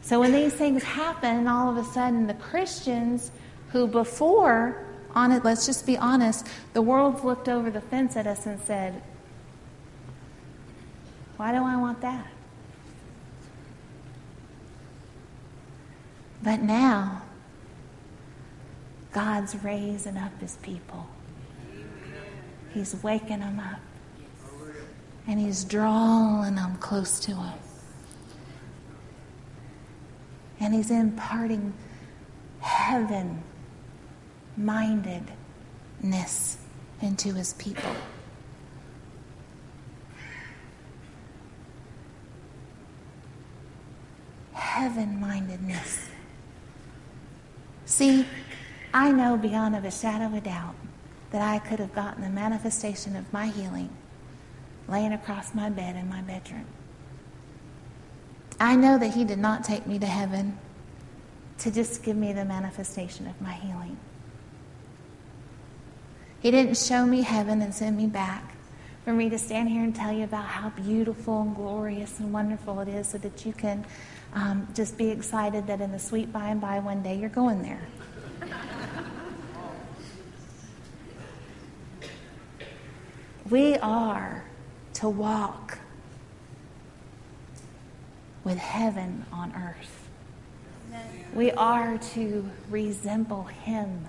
Speaker 1: So when these things happen, all of a sudden the Christians who before, on it, let's just be honest, the world's looked over the fence at us and said, Why do I want that? But now, God's raising up his people. He's waking them up and He's drawing them close to Him. And He's imparting heaven mindedness into His people. Heaven mindedness. See, I know beyond of a shadow of a doubt that I could have gotten the manifestation of my healing laying across my bed in my bedroom. I know that He did not take me to heaven to just give me the manifestation of my healing. He didn't show me heaven and send me back for me to stand here and tell you about how beautiful and glorious and wonderful it is so that you can um, just be excited that in the sweet by and by one day you're going there. we are to walk with heaven on earth. We are to resemble Him.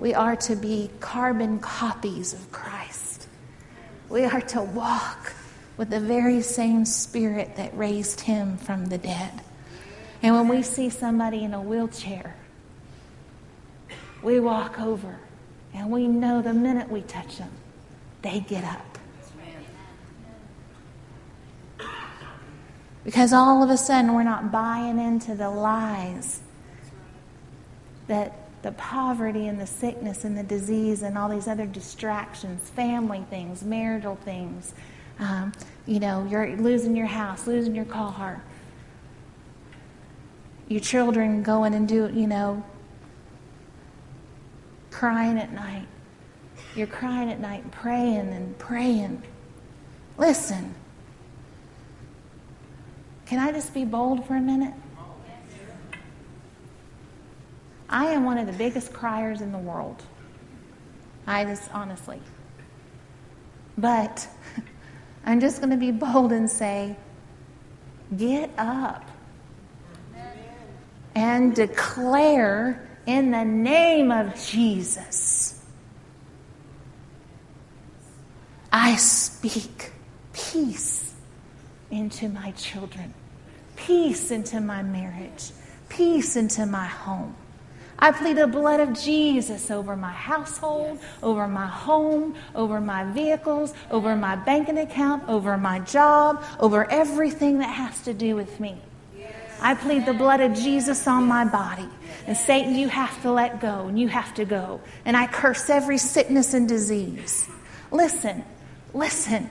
Speaker 1: We are to be carbon copies of Christ. We are to walk with the very same Spirit that raised Him from the dead. And when we see somebody in a wheelchair, we walk over and we know the minute we touch them, they get up. Because all of a sudden we're not buying into the lies that the poverty and the sickness and the disease and all these other distractions, family things, marital things, um, you know, you're losing your house, losing your car, your children going and do, you know, crying at night. You're crying at night, praying and praying. Listen, can I just be bold for a minute? I am one of the biggest criers in the world. I just honestly. But [LAUGHS] I'm just going to be bold and say, get up and declare in the name of Jesus. I speak peace into my children peace into my marriage, peace into my home. I plead the blood of Jesus over my household, over my home, over my vehicles, over my banking account, over my job, over everything that has to do with me. I plead the blood of Jesus on my body. And Satan, you have to let go and you have to go. And I curse every sickness and disease. Listen, listen.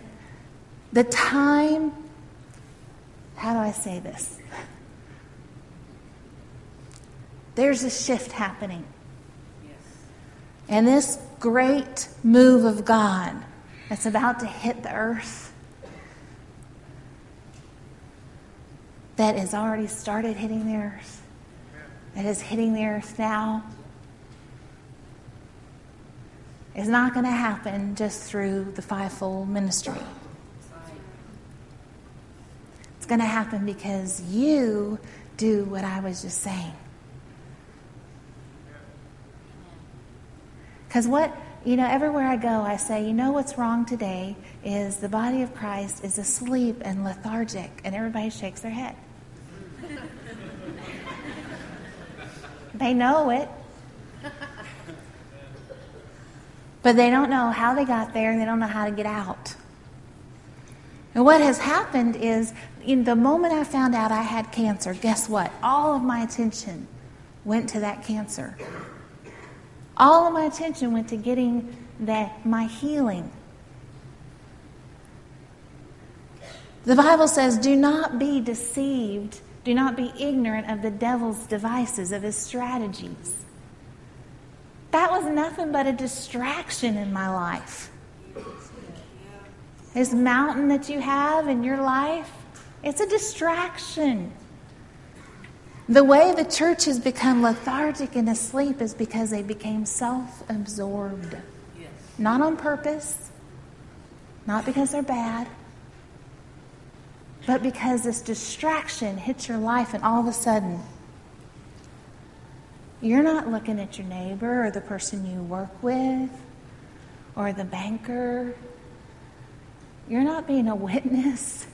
Speaker 1: The time how do I say this? There's a shift happening. And this great move of God that's about to hit the earth that has already started hitting the earth, that is hitting the earth now, is not going to happen just through the fivefold ministry. Going to happen because you do what I was just saying. Because what, you know, everywhere I go, I say, you know what's wrong today is the body of Christ is asleep and lethargic, and everybody shakes their head. [LAUGHS] they know it. But they don't know how they got there and they don't know how to get out. And what has happened is, in the moment I found out I had cancer, guess what? All of my attention went to that cancer. All of my attention went to getting that my healing. The Bible says, "Do not be deceived. Do not be ignorant of the devil's devices, of his strategies." That was nothing but a distraction in my life. This mountain that you have in your life, it's a distraction. The way the church has become lethargic and asleep is because they became self absorbed. Yes. Not on purpose, not because they're bad, but because this distraction hits your life and all of a sudden you're not looking at your neighbor or the person you work with or the banker. You're not being a witness.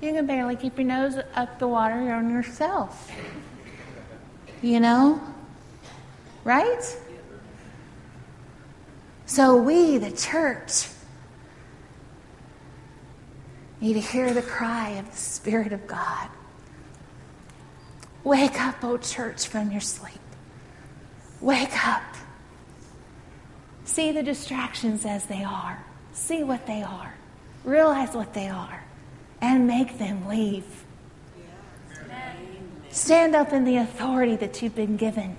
Speaker 1: You can barely keep your nose up the water on yourself. You know? Right? So we, the church, need to hear the cry of the Spirit of God. Wake up, O church, from your sleep. Wake up. See the distractions as they are. See what they are. Realize what they are. And make them leave. Stand up in the authority that you've been given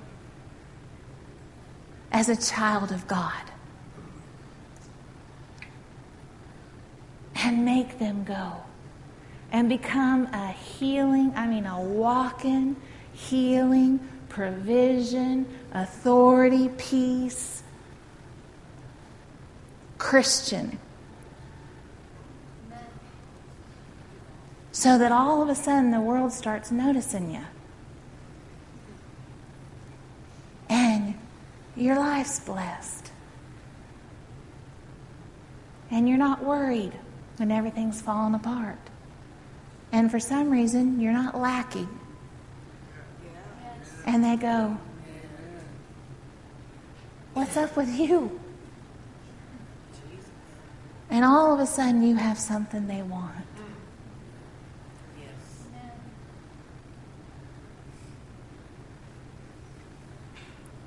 Speaker 1: as a child of God. And make them go. And become a healing, I mean, a walking, healing, provision, authority, peace. Christian. So that all of a sudden the world starts noticing you. And your life's blessed. And you're not worried when everything's falling apart. And for some reason, you're not lacking. And they go, What's up with you? And all of a sudden, you have something they want.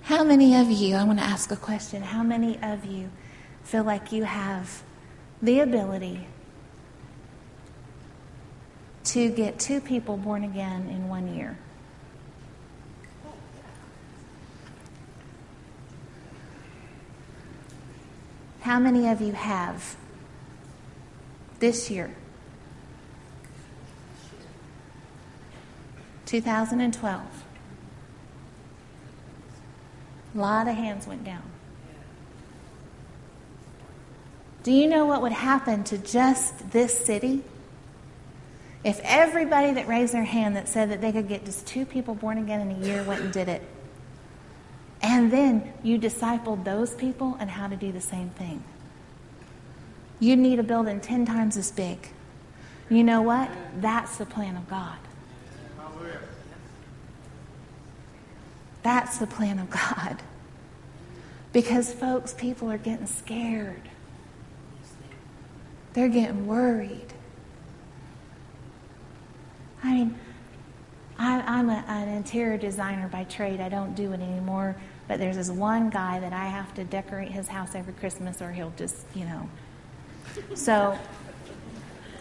Speaker 1: How many of you, I want to ask a question, how many of you feel like you have the ability to get two people born again in one year? How many of you have this year? 2012. A lot of hands went down. Do you know what would happen to just this city? If everybody that raised their hand that said that they could get just two people born again in a year went and did it, and then you discipled those people and how to do the same thing. You need a building 10 times as big. You know what? That's the plan of God. That's the plan of God. Because, folks, people are getting scared. They're getting worried. I mean, I, am an interior designer by trade. I don't do it anymore. But there's this one guy that I have to decorate his house every Christmas, or he'll just, you know. So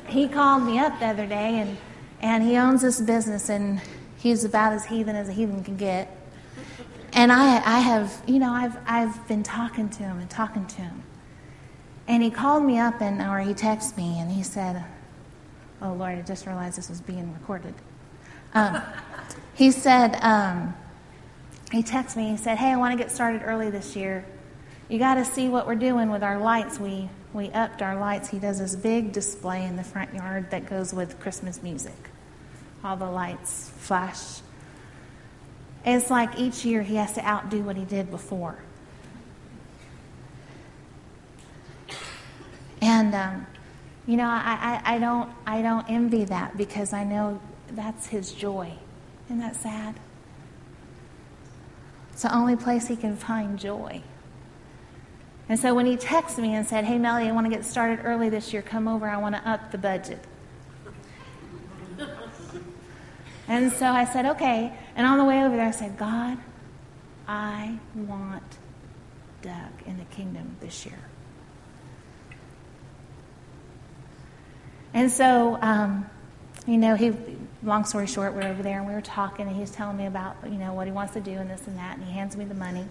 Speaker 1: he called me up the other day, and and he owns this business, and he's about as heathen as a heathen can get. And I, I have, you know, I've I've been talking to him and talking to him, and he called me up, and or he texted me, and he said, "Oh Lord, I just realized this was being recorded." Um, [LAUGHS] he said, um, he texted me, he said, Hey, I want to get started early this year. You got to see what we're doing with our lights. We, we upped our lights. He does this big display in the front yard that goes with Christmas music. All the lights flash. It's like each year he has to outdo what he did before. And, um, you know, I, I, I, don't, I don't envy that because I know that's his joy. Isn't that sad? It's the only place he can find joy. And so when he texted me and said, Hey, Melly, I want to get started early this year, come over, I want to up the budget. and so I said, Okay. And on the way over there, I said, God, I want Doug in the kingdom this year. And so, um, you know, he, long story short, we're over there and we were talking, and he was telling me about, you know, what he wants to do and this and that, and he hands me the money.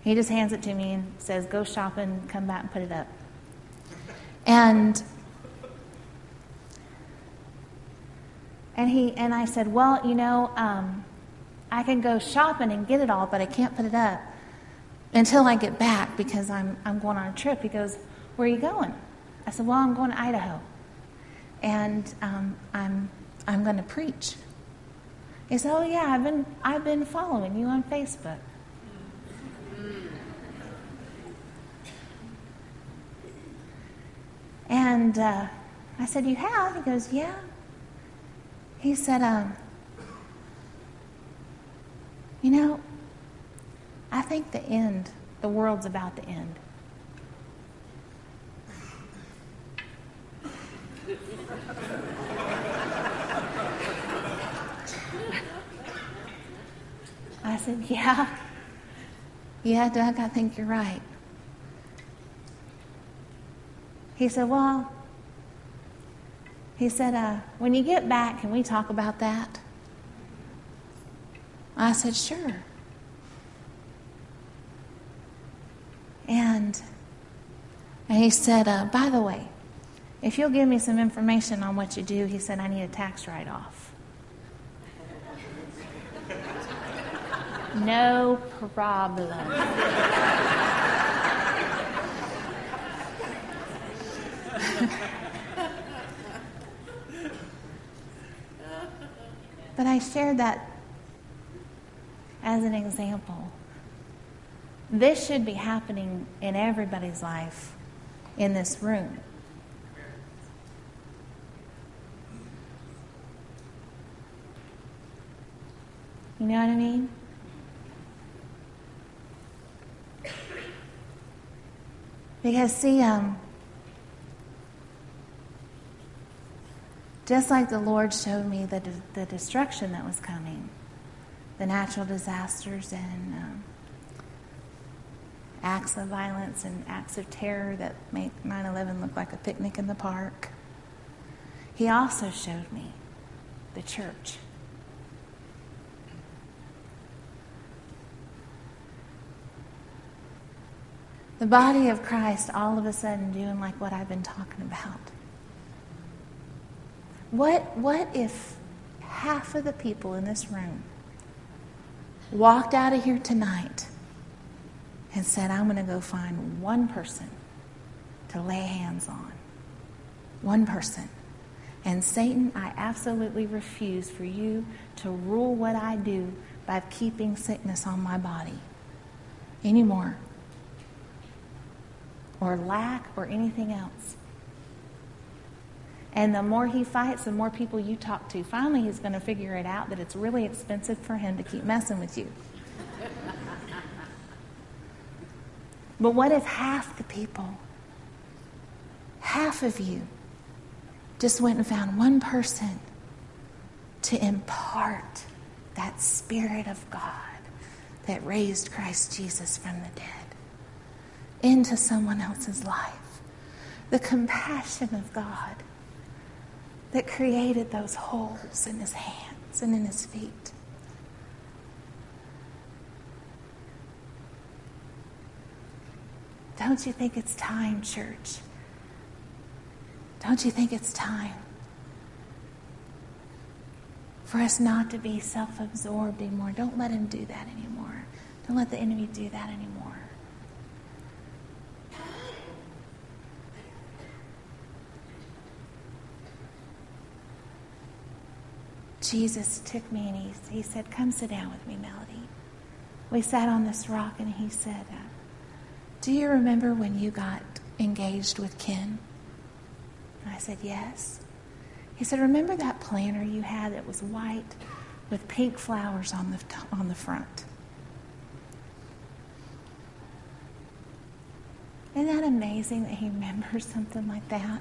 Speaker 1: He just hands it to me and says, Go shopping, come back and put it up. And and he and I said, Well, you know, um, I can go shopping and get it all, but I can't put it up until I get back because I'm I'm going on a trip. He goes, Where are you going? I said, Well, I'm going to Idaho. And um, I'm I'm going to preach. He said, Oh yeah, I've been I've been following you on Facebook. And uh, I said, You have? He goes, Yeah. He said, um, You know, I think the end, the world's about to end. I said, Yeah. Yeah, Doug, I think you're right. He said, Well, he said, uh, When you get back, can we talk about that? I said, Sure. And, and he said, uh, By the way, if you'll give me some information on what you do, he said, I need a tax write off. no problem. [LAUGHS] but I shared that as an example. This should be happening in everybody's life in this room. You know what I mean? Because, see, um, Just like the Lord showed me the, the destruction that was coming, the natural disasters and um, acts of violence and acts of terror that make 9 11 look like a picnic in the park. He also showed me the church. The body of Christ all of a sudden doing like what I've been talking about. What, what if half of the people in this room walked out of here tonight and said, I'm going to go find one person to lay hands on? One person. And Satan, I absolutely refuse for you to rule what I do by keeping sickness on my body anymore, or lack, or anything else. And the more he fights, the more people you talk to. Finally, he's going to figure it out that it's really expensive for him to keep messing with you. but what if half the people, half of you, just went and found one person to impart that Spirit of God that raised Christ Jesus from the dead into someone else's life? The compassion of God that created those holes in his hands and in his feet. Don't you think it's time, church? Don't you think it's time for us not to be self absorbed anymore. Don't let him do that anymore. Don't let the enemy do that anymore. Jesus took me and he, he said, Come sit down with me, Melody. We sat on this rock and he said, uh, Do you remember when you got engaged with Ken? I said, Yes. He said, Remember that planter you had that was white with pink flowers on the, on the front? Isn't that amazing that he remembers something like that?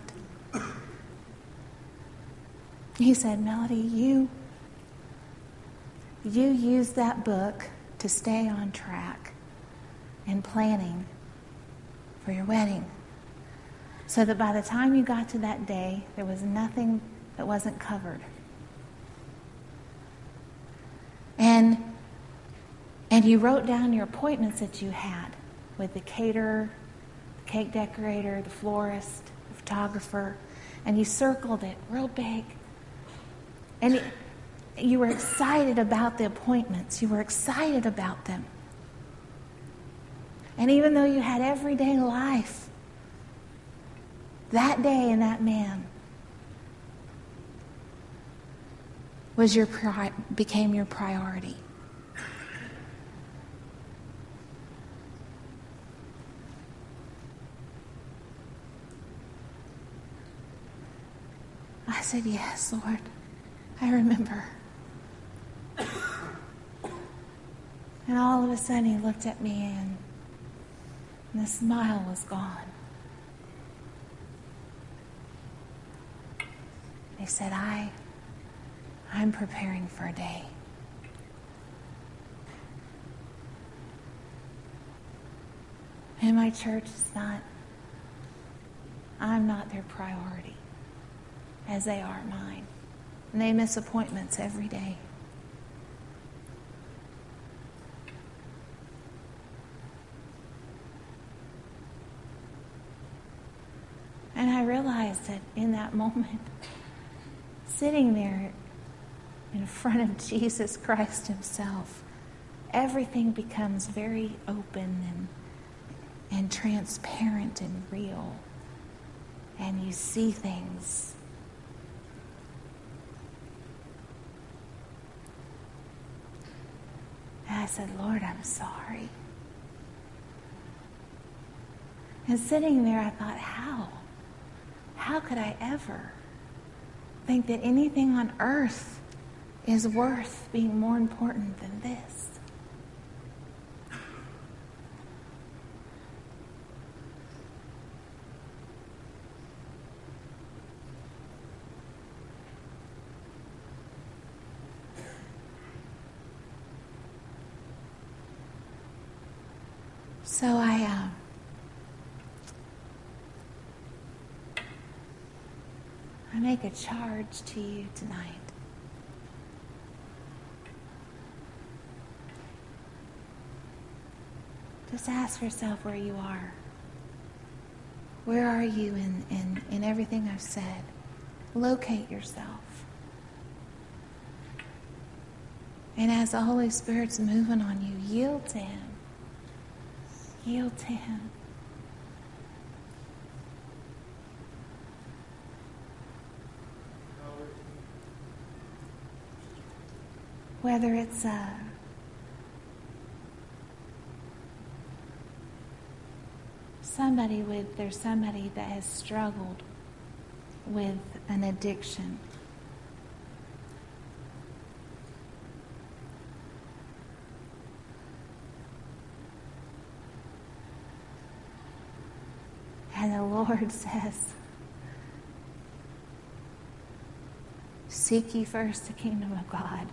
Speaker 1: He said, Melody, you, you used that book to stay on track in planning for your wedding. So that by the time you got to that day, there was nothing that wasn't covered. And, and you wrote down your appointments that you had with the caterer, the cake decorator, the florist, the photographer, and you circled it real big. And you were excited about the appointments, you were excited about them. And even though you had everyday life, that day and that man was your pri- became your priority. I said, Yes, Lord. I remember. [COUGHS] And all of a sudden, he looked at me and, the smile was gone. He said, I, I'm preparing for a day. And my church is not, I'm not their priority as they are mine. And they miss appointments every day. And I realized that in that moment, sitting there in front of Jesus Christ Himself, everything becomes very open and, and transparent and real. And you see things And I said, Lord, I'm sorry. And sitting there, I thought, how? How could I ever think that anything on earth is worth being more important than this? So I, uh, I make a charge to you tonight. Just ask yourself where you are. Where are you in, in, in everything I've said? Locate yourself. And as the Holy Spirit's moving on you, yield to Him. Yield to Him. Whether it's a somebody with there's somebody that has struggled with an addiction And the Lord [LAUGHS] says, Seek ye first the kingdom of God.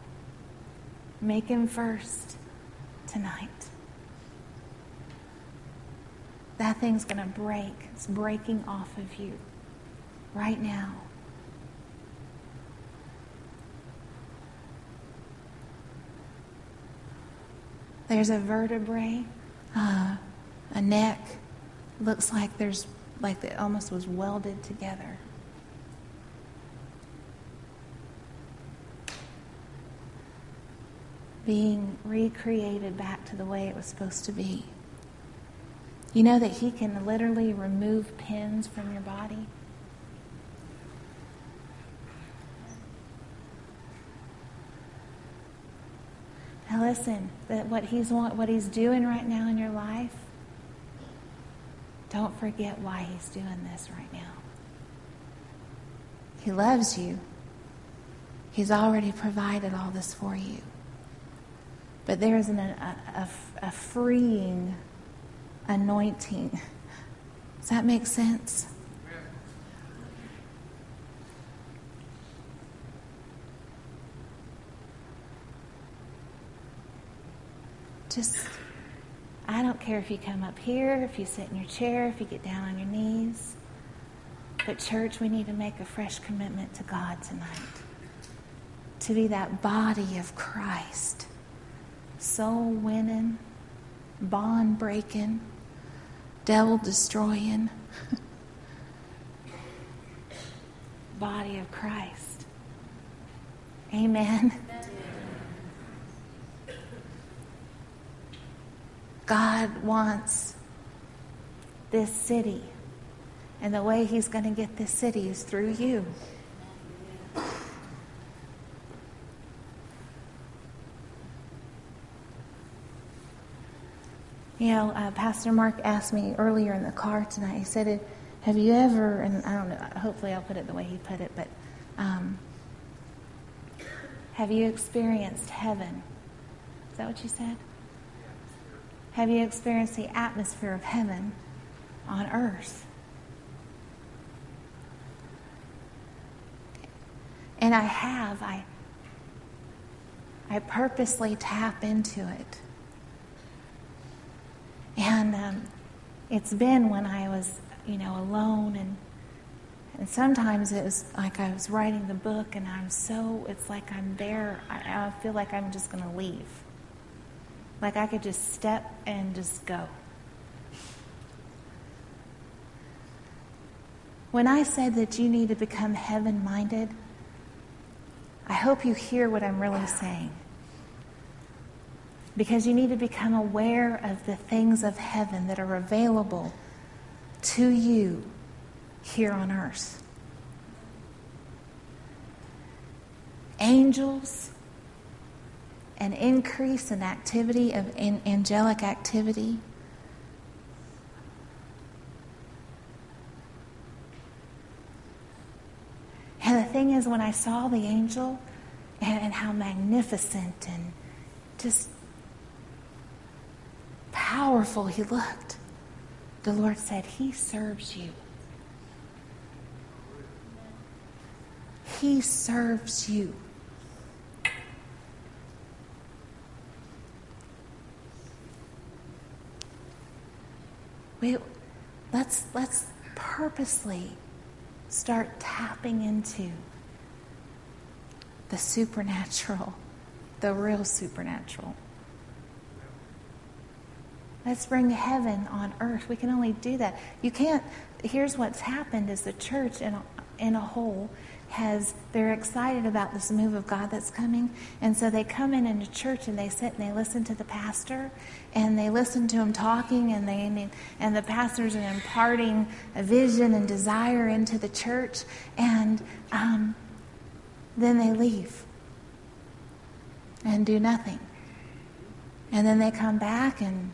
Speaker 1: Make him first tonight. That thing's going to break. It's breaking off of you right now. There's a vertebrae, uh, a neck, looks like there's like it almost was welded together. Being recreated back to the way it was supposed to be. You know that He can literally remove pins from your body? Now listen, that what he's what he's doing right now in your life, don't forget why he's doing this right now. He loves you. He's already provided all this for you. But there's an, a, a, a freeing anointing. Does that make sense? Just, I don't care if you come up here, if you sit in your chair, if you get down on your knees. But, church, we need to make a fresh commitment to God tonight to be that body of Christ, soul winning, bond breaking, devil destroying [LAUGHS] body of Christ. Amen. God wants this city. And the way He's going to get this city is through you. You know, uh, Pastor Mark asked me earlier in the car tonight, he said, Have you ever, and I don't know, hopefully I'll put it the way he put it, but um, have you experienced heaven? Is that what you said? Have you experienced the atmosphere of heaven on earth? And I have. I, I purposely tap into it. And um, it's been when I was, you know, alone and and sometimes it was like I was writing the book and I'm so, it's like I'm there. I, I feel like I'm just going to leave. Like I could just step and just go. When I said that you need to become heaven minded, I hope you hear what I'm really saying. Because you need to become aware of the things of heaven that are available to you here on earth. Angels, an increase in activity of in angelic activity. And the thing is, when I saw the angel and, and how magnificent and just powerful he looked, the Lord said, He serves you. He serves you. we, let's, let's purposely start tapping into the supernatural, the real supernatural. Let's bring heaven on earth. We can only do that. You can't. Here's what's happened: is the church in a, in a whole has they're excited about this move of God that's coming, and so they come in into church and they sit and they listen to the pastor, and they listen to him talking, and they and the pastors are imparting a vision and desire into the church, and um, then they leave and do nothing, and then they come back and.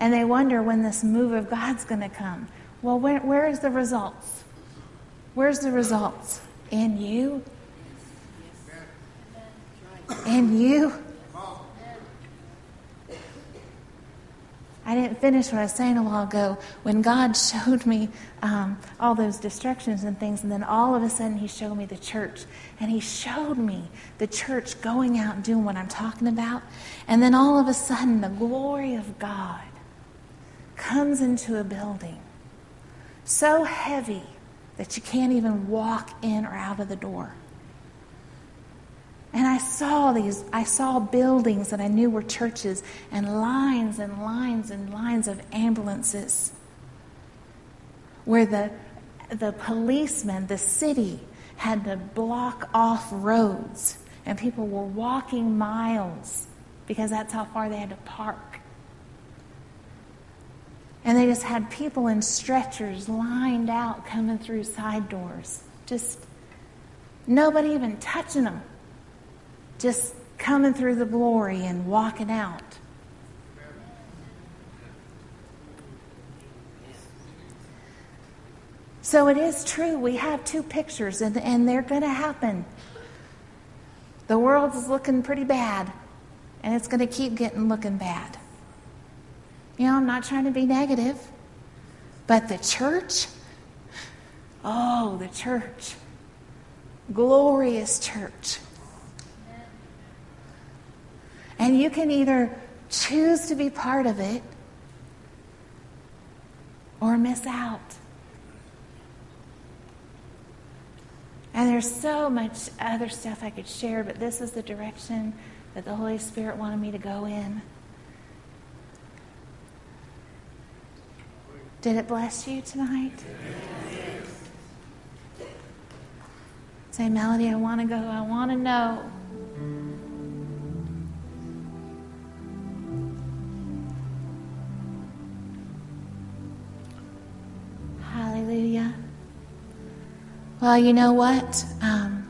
Speaker 1: And they wonder when this move of God's going to come. Well, where, where is the results? Where's the results? In you? In you? I didn't finish what I was saying a while ago. When God showed me um, all those distractions and things, and then all of a sudden He showed me the church. And He showed me the church going out and doing what I'm talking about. And then all of a sudden, the glory of God comes into a building so heavy that you can't even walk in or out of the door. And I saw these, I saw buildings that I knew were churches and lines and lines and lines of ambulances where the, the policemen, the city, had to block off roads, and people were walking miles because that's how far they had to park. And they just had people in stretchers lined out coming through side doors. Just nobody even touching them. Just coming through the glory and walking out. So it is true. We have two pictures, and, and they're going to happen. The world is looking pretty bad, and it's going to keep getting looking bad. You know, I'm not trying to be negative, but the church, oh, the church, glorious church. And you can either choose to be part of it or miss out. And there's so much other stuff I could share, but this is the direction that the Holy Spirit wanted me to go in. Did it bless you tonight? Say, Melody, I want to go. I want to know. Hallelujah. Well, you know what? Um,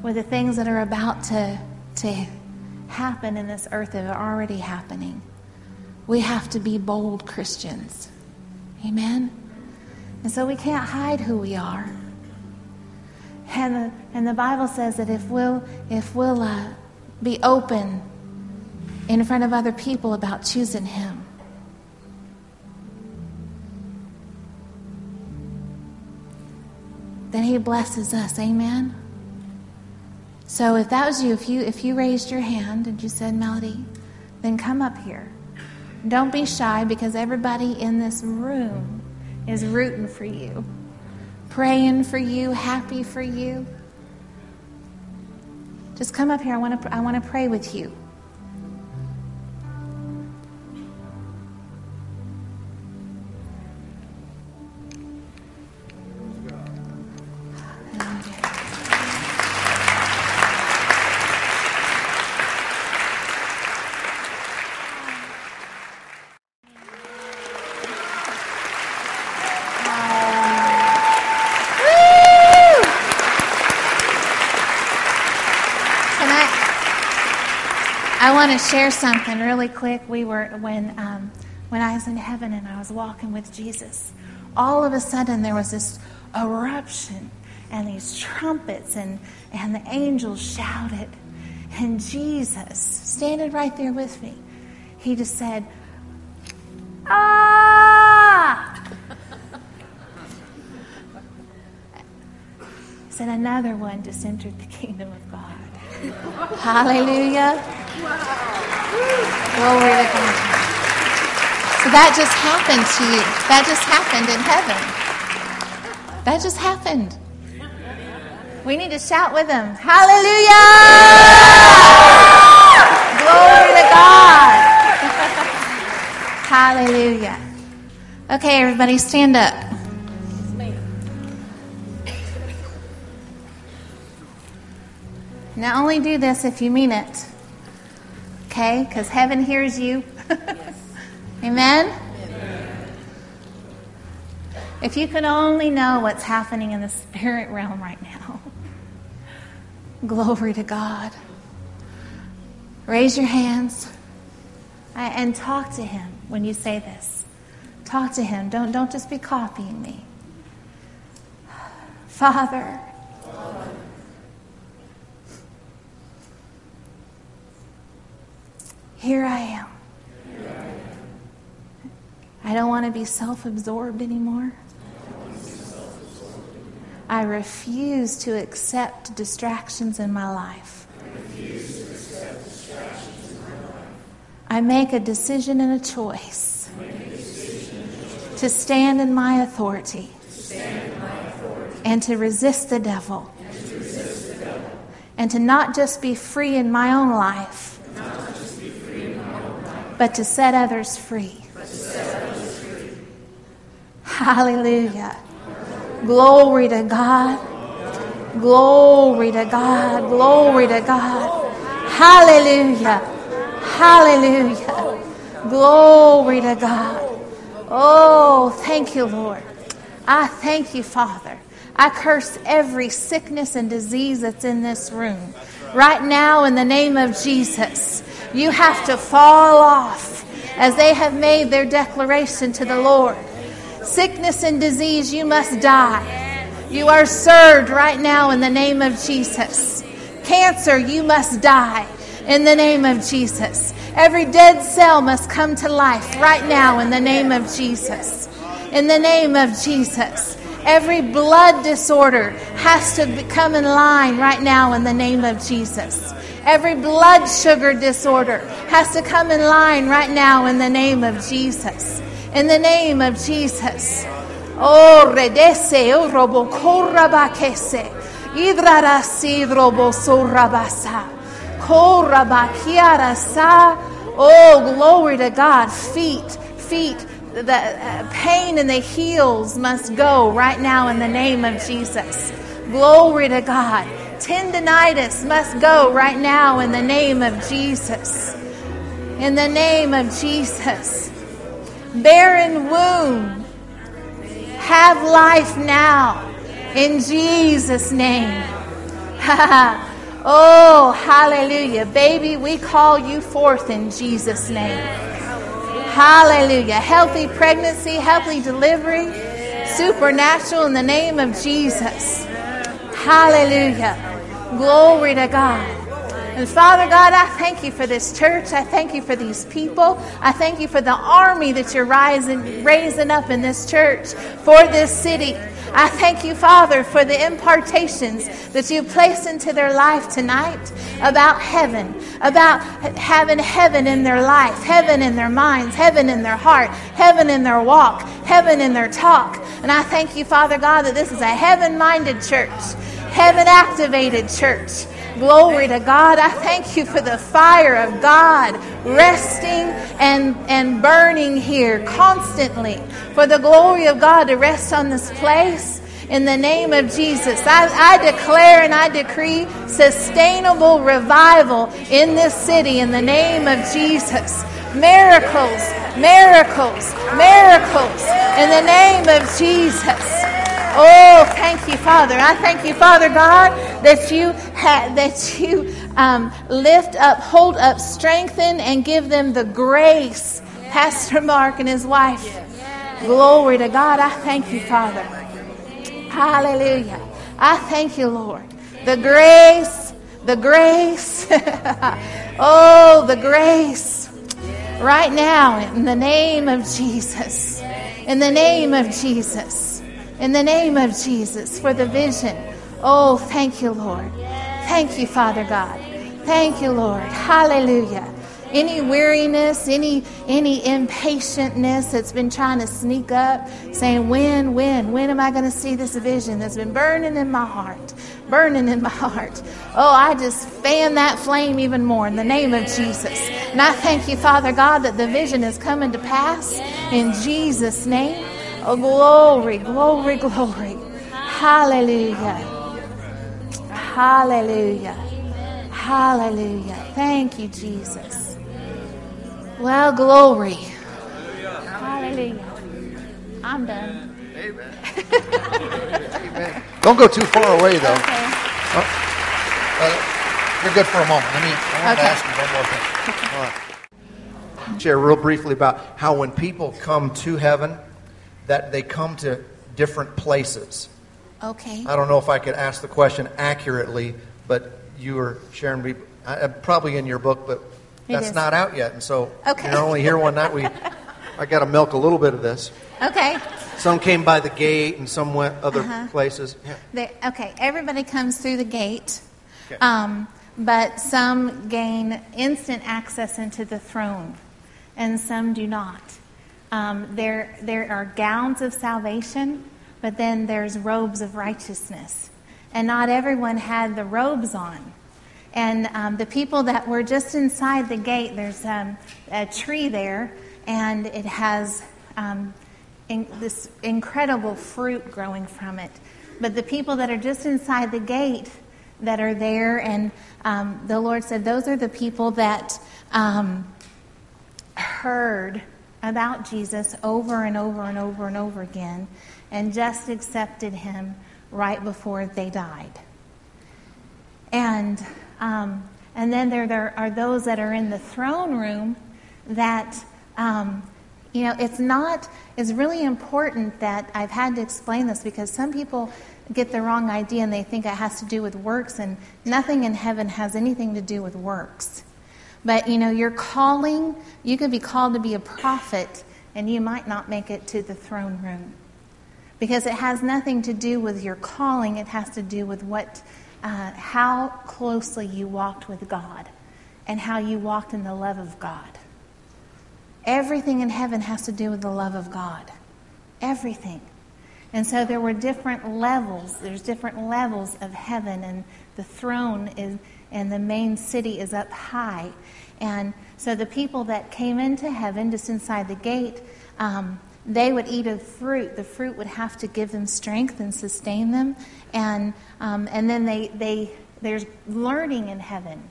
Speaker 1: with the things that are about to, to happen in this earth that are already happening, we have to be bold Christians. Amen? And so we can't hide who we are. And the, and the Bible says that if we'll, if we'll uh, be open in front of other people about choosing Him, then he blesses us. Amen. So if that was you, if you if you raised your hand and you said Melody, then come up here. Don't be shy because everybody in this room is rooting for you, praying for you, happy for you. Just come up here. I want to I want to pray with you. Want to share something really quick. We were when um, when I was in heaven and I was walking with Jesus. All of a sudden, there was this eruption and these trumpets, and and the angels shouted, and Jesus standing right there with me. He just said, "Ah!" [LAUGHS] said another one just entered the kingdom of God. Hallelujah. Glory to God. So that just happened to you. That just happened in heaven. That just happened. We need to shout with them. Hallelujah! Glory to God. [LAUGHS] Hallelujah. Okay, everybody, stand up. Now, only do this if you mean it okay? Because heaven hears you. yes. [LAUGHS] Amen? Amen? If you could only know what's happening in the spirit realm right now. [LAUGHS] Glory to God. Raise your hands and talk to Him when you say this. Talk to Him. Don't, don't just be copying me. [SIGHS] Father, Here I am. I don't want to be self absorbed anymore. I refuse to accept distractions in my life. I make a decision and a choice to stand in my authority and to resist the devil and to not just be free in my own life but to set others free. Hallelujah. Glory to God. Glory to God. Glory to God. Hallelujah. Hallelujah. Glory to God. Oh, thank you, Lord. I thank you, Father. I curse every sickness and disease that's in this room. Right now, in the name of Jesus, you have to fall off as they have made their declaration to the Lord. Sickness and disease, you must die. You are served right now in the name of Jesus. Cancer, you must die in the name of Jesus. Every dead cell must come to life right now in the name of Jesus. In the name of Jesus. Every blood disorder has to come in line right now in the name of Jesus. Every blood sugar disorder has to come in line right now in the name of Jesus. In the name of Jesus. Oh, redese, oh, robo, korabakese. Idrarasi, robo, sorabasa. Korabakiarasa. Oh, glory to God. Feet, feet the uh, pain in the heels must go right now in the name of Jesus. Glory to God. Tendonitis must go right now in the name of Jesus. In the name of Jesus. Barren womb, have life now in Jesus' name. [LAUGHS] oh, hallelujah. Baby, we call you forth in Jesus' name. Hallelujah. Healthy pregnancy, healthy delivery, supernatural in the name of Jesus. Hallelujah. Glory to God. And Father God, I thank you for this church. I thank you for these people. I thank you for the army that you're rising, raising up in this church for this city. I thank you, Father, for the impartations that you placed into their life tonight about heaven, about having heaven in their life, heaven in their minds, heaven in their heart, heaven in their walk, heaven in their talk. And I thank you, Father God, that this is a heaven minded church, heaven activated church. Glory to God. I thank you for the fire of God resting and, and burning here constantly. For the glory of God to rest on this place in the name of Jesus. I, I, declare and I decree sustainable revival in this city in the name of Jesus. Miracles, miracles, miracles in the name of Jesus. Oh, thank you, Father. I thank you, Father God, that you ha- that you um, lift up, hold up, strengthen, and give them the grace. Pastor Mark and his wife. Glory to God. I thank you, Father. Hallelujah. I thank you, Lord. The grace, the grace. [LAUGHS] oh, the grace. Right now, in the name of Jesus. In the name of Jesus. In the name of Jesus for the vision. Oh, thank you, Lord. Thank you, Father God. Thank you, Lord. Hallelujah. Any weariness, any any impatientness that's been trying to sneak up, saying, When, when, when am I going to see this vision that's been burning in my heart? Burning in my heart. Oh, I just fan that flame even more in the name of Jesus. And I thank you, Father God, that the vision is coming to pass in Jesus' name. Oh, glory, glory, glory. Hallelujah. Hallelujah. Hallelujah. Thank you, Jesus. Well, glory. Hallelujah. Hallelujah. I'm done.
Speaker 2: Amen. Amen. Don't go too far away, though. Okay. Uh, uh, you're good for a moment. Let me I want okay. to ask you one more thing. Share real briefly about how when people come to heaven, that they come to different places.
Speaker 1: Okay.
Speaker 2: I don't know if I could ask the question accurately, but you were sharing me uh, probably in your book, but that's not out yet, and so okay. you're only here one night. We, I got to milk a little bit of this.
Speaker 1: Okay.
Speaker 2: Some came by the gate, and some went other uh-huh. places.
Speaker 1: Yeah. okay, everybody comes through the gate, okay. um, but some gain instant access into the throne, and some do not. Um, there, there are gowns of salvation, but then there's robes of righteousness. And not everyone had the robes on. And um, the people that were just inside the gate, there's um, a tree there, and it has um, in, this incredible fruit growing from it. but the people that are just inside the gate that are there, and um, the Lord said, those are the people that um, heard about Jesus over and over and over and over again and just accepted him right before they died. And, um, and then there, there are those that are in the throne room that, um, you know, it's not, it's really important that I've had to explain this because some people get the wrong idea and they think it has to do with works, and nothing in heaven has anything to do with works. But, you know, your calling, you could be called to be a prophet, and you might not make it to the throne room. Because it has nothing to do with your calling, it has to do with what, uh, how closely you walked with God and how you walked in the love of God. Everything in heaven has to do with the love of God. Everything. And so there were different levels. There's different levels of heaven, and the throne is, and the main city is up high. And so the people that came into heaven, just inside the gate, um, they would eat of fruit. The fruit would have to give them strength and sustain them. And, um, and then they, they, there's learning in heaven.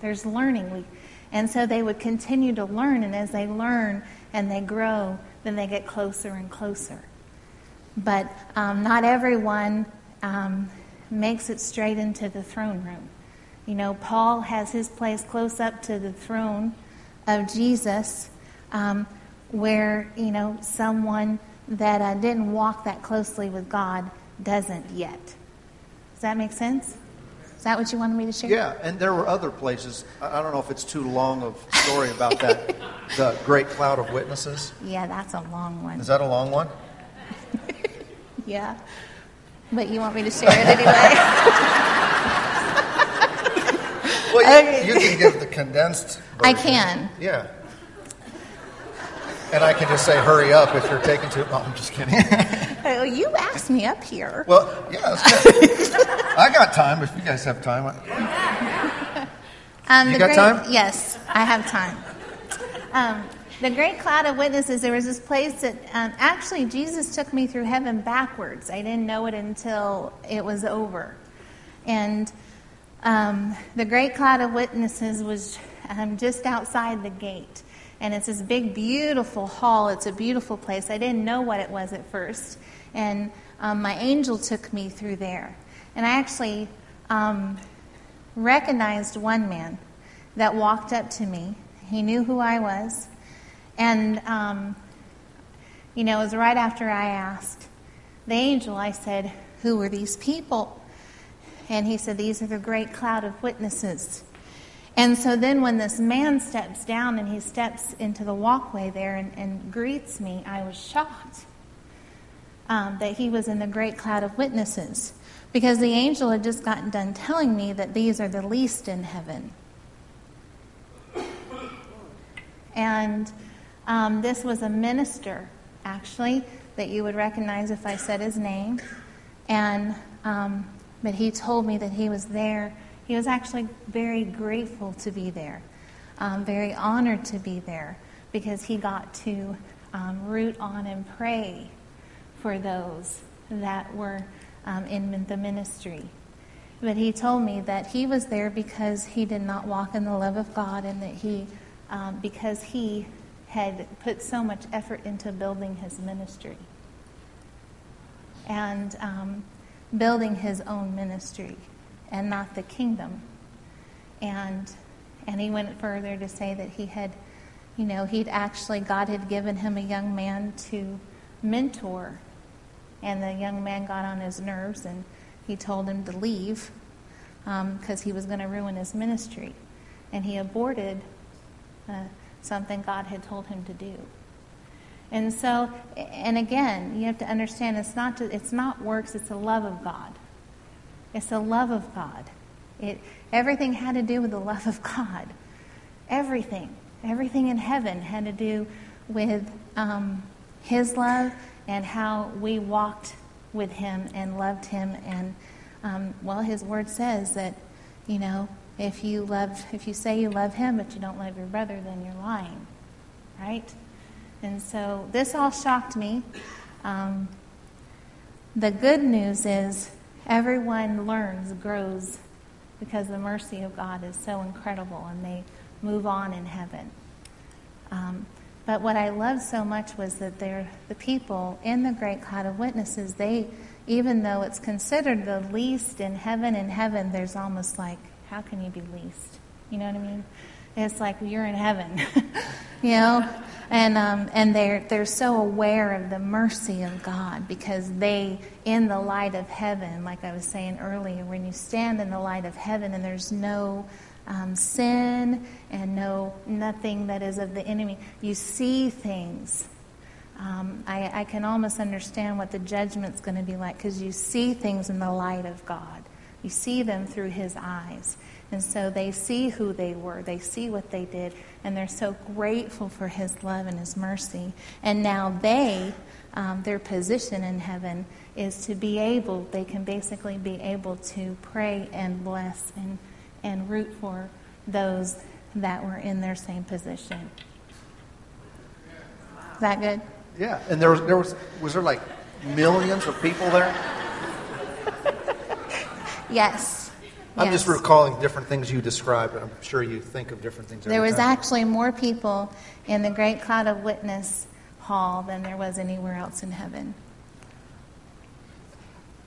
Speaker 1: There's learning. We, and so they would continue to learn. And as they learn and they grow, then they get closer and closer but um, not everyone um, makes it straight into the throne room. You know, Paul has his place close up to the throne of Jesus, um, where, you know, someone that uh, didn't walk that closely with God doesn't yet. Does that make sense? Is that what you wanted me to share?
Speaker 2: Yeah, and there were other places. I don't know if it's too long of story about that. the great cloud of witnesses.
Speaker 1: Yeah, that's a long one.
Speaker 2: Is that a long one? [LAUGHS]
Speaker 1: Yeah. But you want me to share it anyway? [LAUGHS]
Speaker 2: well, you, you, can give the condensed. Version.
Speaker 1: I can.
Speaker 2: Yeah. And I can just say, hurry up if you're taking too long. I'm just kidding. [LAUGHS]
Speaker 1: oh, you asked me up here.
Speaker 2: Well, yeah, [LAUGHS] I got time if you guys have time. Um, you got
Speaker 1: great,
Speaker 2: time?
Speaker 1: Yes, I have time. Um, the great cloud of witnesses, there was this place that um, actually Jesus took me through heaven backwards. I didn't know it until it was over. And um, the great cloud of witnesses was um, just outside the gate. And it's this big, beautiful hall. It's a beautiful place. I didn't know what it was at first. And um, my angel took me through there. And I actually um, recognized one man that walked up to me. He knew who I was. And, um, you know, it was right after I asked the angel, I said, Who are these people? And he said, These are the great cloud of witnesses. And so then when this man steps down and he steps into the walkway there and, and greets me, I was shocked um, that he was in the great cloud of witnesses. Because the angel had just gotten done telling me that these are the least in heaven. And um, this was a minister, actually, that you would recognize if I said his name. And, um, but he told me that he was there. He was actually very grateful to be there, um, very honored to be there, because he got to um, root on and pray for those that were um, in the ministry. But he told me that he was there because he did not walk in the love of God and that he, um, because he had put so much effort into building his ministry and um, building his own ministry and not the kingdom. And and he went further to say that he had, you know, he'd actually God had given him a young man to mentor, and the young man got on his nerves and he told him to leave because um, he was going to ruin his ministry, and he aborted. Uh, something God had told him to do. And so, and again, you have to understand it's not, to, it's not works, it's the love of God. It's the love of God. It, everything had to do with the love of God. Everything. Everything in heaven had to do with um, His love and how we walked with Him and loved Him. And, um, well, His Word says that, you know, if you love, if you say you love him but you don't love your brother, then you're lying, right? And so this all shocked me. Um, the good news is everyone learns, grows, because the mercy of God is so incredible and they move on in heaven. Um, but what I loved so much was that they're, the people in the great cloud of witnesses, they, even though it's considered the least in heaven, in heaven, there's almost like, how can you be least? You know what I mean? It's like you're in heaven, [LAUGHS] you know, and um, and they're they're so aware of the mercy of God because they in the light of heaven, like I was saying earlier, when you stand in the light of heaven and there's no um, sin and no nothing that is of the enemy, you see things. Um, I, I can almost understand what the judgment's going to be like because you see things in the light of God. You see them through His eyes. And so they see who they were, they see what they did, and they're so grateful for His love and His mercy. And now they, um, their position in heaven is to be able, they can basically be able to pray and bless and, and root for those that were in their same position. Is that good?
Speaker 2: Yeah, and there was, there was, was there like millions of people there? [LAUGHS]
Speaker 1: Yes.
Speaker 2: I'm just recalling different things you described, and I'm sure you think of different things.
Speaker 1: There was
Speaker 2: time.
Speaker 1: actually more people in the Great Cloud of Witness Hall than there was anywhere else in heaven.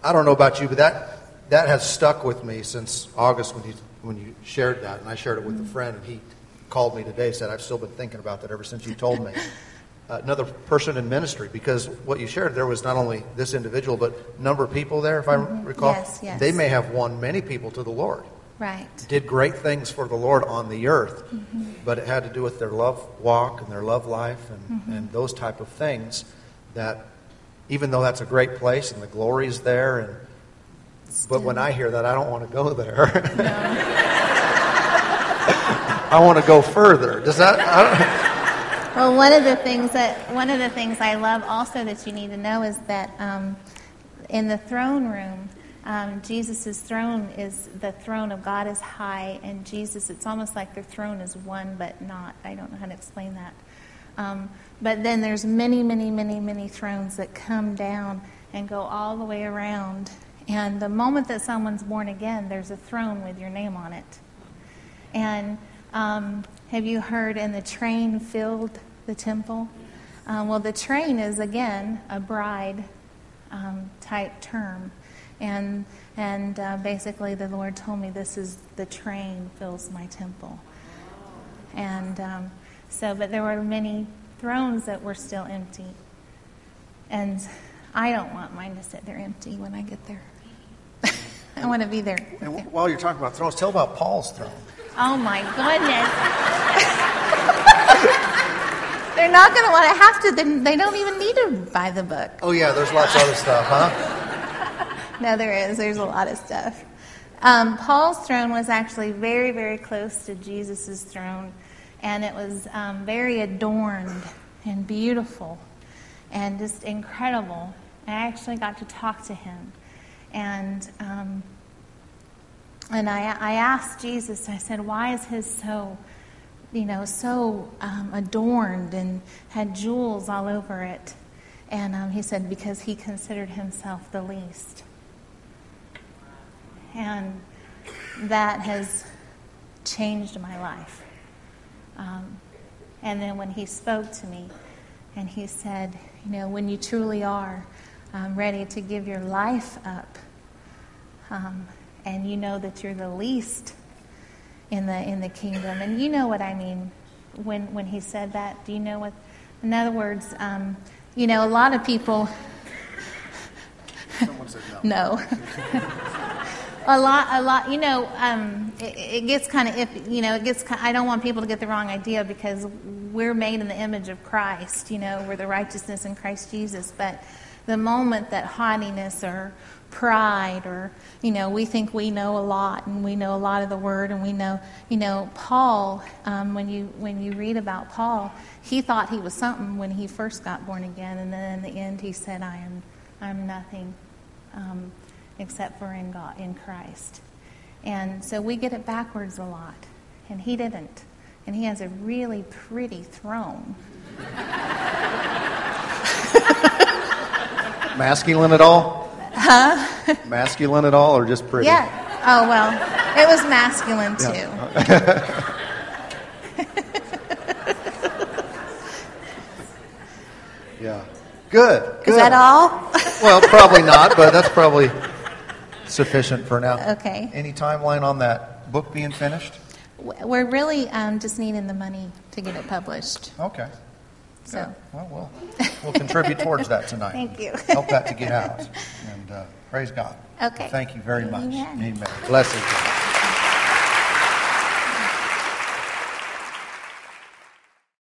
Speaker 2: I don't know about you, but that that has stuck with me since August when you when you shared that, and I shared it with mm-hmm. a friend, and he called me today said I've still been thinking about that ever since you told me. [LAUGHS] another person in ministry because what you shared there was not only this individual but number of people there if i mm-hmm. recall
Speaker 1: yes, yes.
Speaker 2: they may have won many people to the lord
Speaker 1: right
Speaker 2: did great things for the lord on the earth mm-hmm. but it had to do with their love walk and their love life and, mm-hmm. and those type of things that even though that's a great place and the glory is there and Still. but when i hear that i don't want to go there no. [LAUGHS] i want to go further does that
Speaker 1: well, one of the things that one of the things I love also that you need to know is that um, in the throne room, um, Jesus' throne is the throne of God is high, and Jesus, it's almost like their throne is one but not. I don't know how to explain that. Um, but then there's many, many, many, many thrones that come down and go all the way around. And the moment that someone's born again, there's a throne with your name on it. And um, have you heard, and the train filled the temple? Um, well, the train is, again, a bride um, type term. And, and uh, basically, the Lord told me this is the train fills my temple. And um, so, but there were many thrones that were still empty. And I don't want mine to sit there empty when I get there. [LAUGHS] I want to be there.
Speaker 2: And while you're talking about thrones, tell about Paul's throne.
Speaker 1: Oh my goodness. [LAUGHS] They're not going to want to have to. They don't even need to buy the book.
Speaker 2: Oh, yeah, there's lots of other stuff, huh? [LAUGHS]
Speaker 1: no, there is. There's a lot of stuff. Um, Paul's throne was actually very, very close to Jesus' throne, and it was um, very adorned and beautiful and just incredible. I actually got to talk to him. And um, and I, I asked Jesus, I said, why is his so, you know, so um, adorned and had jewels all over it? And um, he said, because he considered himself the least. And that has changed my life. Um, and then when he spoke to me, and he said, you know, when you truly are um, ready to give your life up, um, and you know that you're the least in the in the kingdom. And you know what I mean when when he said that. Do you know what? In other words, um, you know, a lot of people. no. [LAUGHS] no. a lot, a lot. You know, um, it, it, gets kind of if you know, it gets. I don't want people to get the wrong idea because we're made in the image of Christ. You know, we're the righteousness in Christ Jesus. But the moment that haughtiness or pride or you know we think we know a lot and we know a lot of the word and we know you know paul um, when you when you read about paul he thought he was something when he first got born again. And then in the end he said i am i'm nothing um, except for in god in christ. And so we get it backwards a lot. And he didn't. And he has a really pretty throne. [LAUGHS]
Speaker 2: Masculine at all
Speaker 1: Huh?
Speaker 3: Masculine at all, or just pretty?
Speaker 1: Yeah. Oh, well, it was masculine too. [LAUGHS]
Speaker 2: Yeah. Good. Good.
Speaker 1: Is that all?
Speaker 2: Well, probably not, but that's [LAUGHS] probably sufficient for now.
Speaker 1: Okay.
Speaker 2: Any timeline on that book being finished?
Speaker 1: We're really um, just needing the money to get it published.
Speaker 2: Okay.
Speaker 1: So,
Speaker 2: Good. Well, we'll, we'll contribute towards that tonight.
Speaker 1: Thank you.
Speaker 2: Help that to get out. And uh, praise God.
Speaker 1: Okay.
Speaker 2: Thank you very much.
Speaker 1: Amen.
Speaker 2: Amen. Blessings.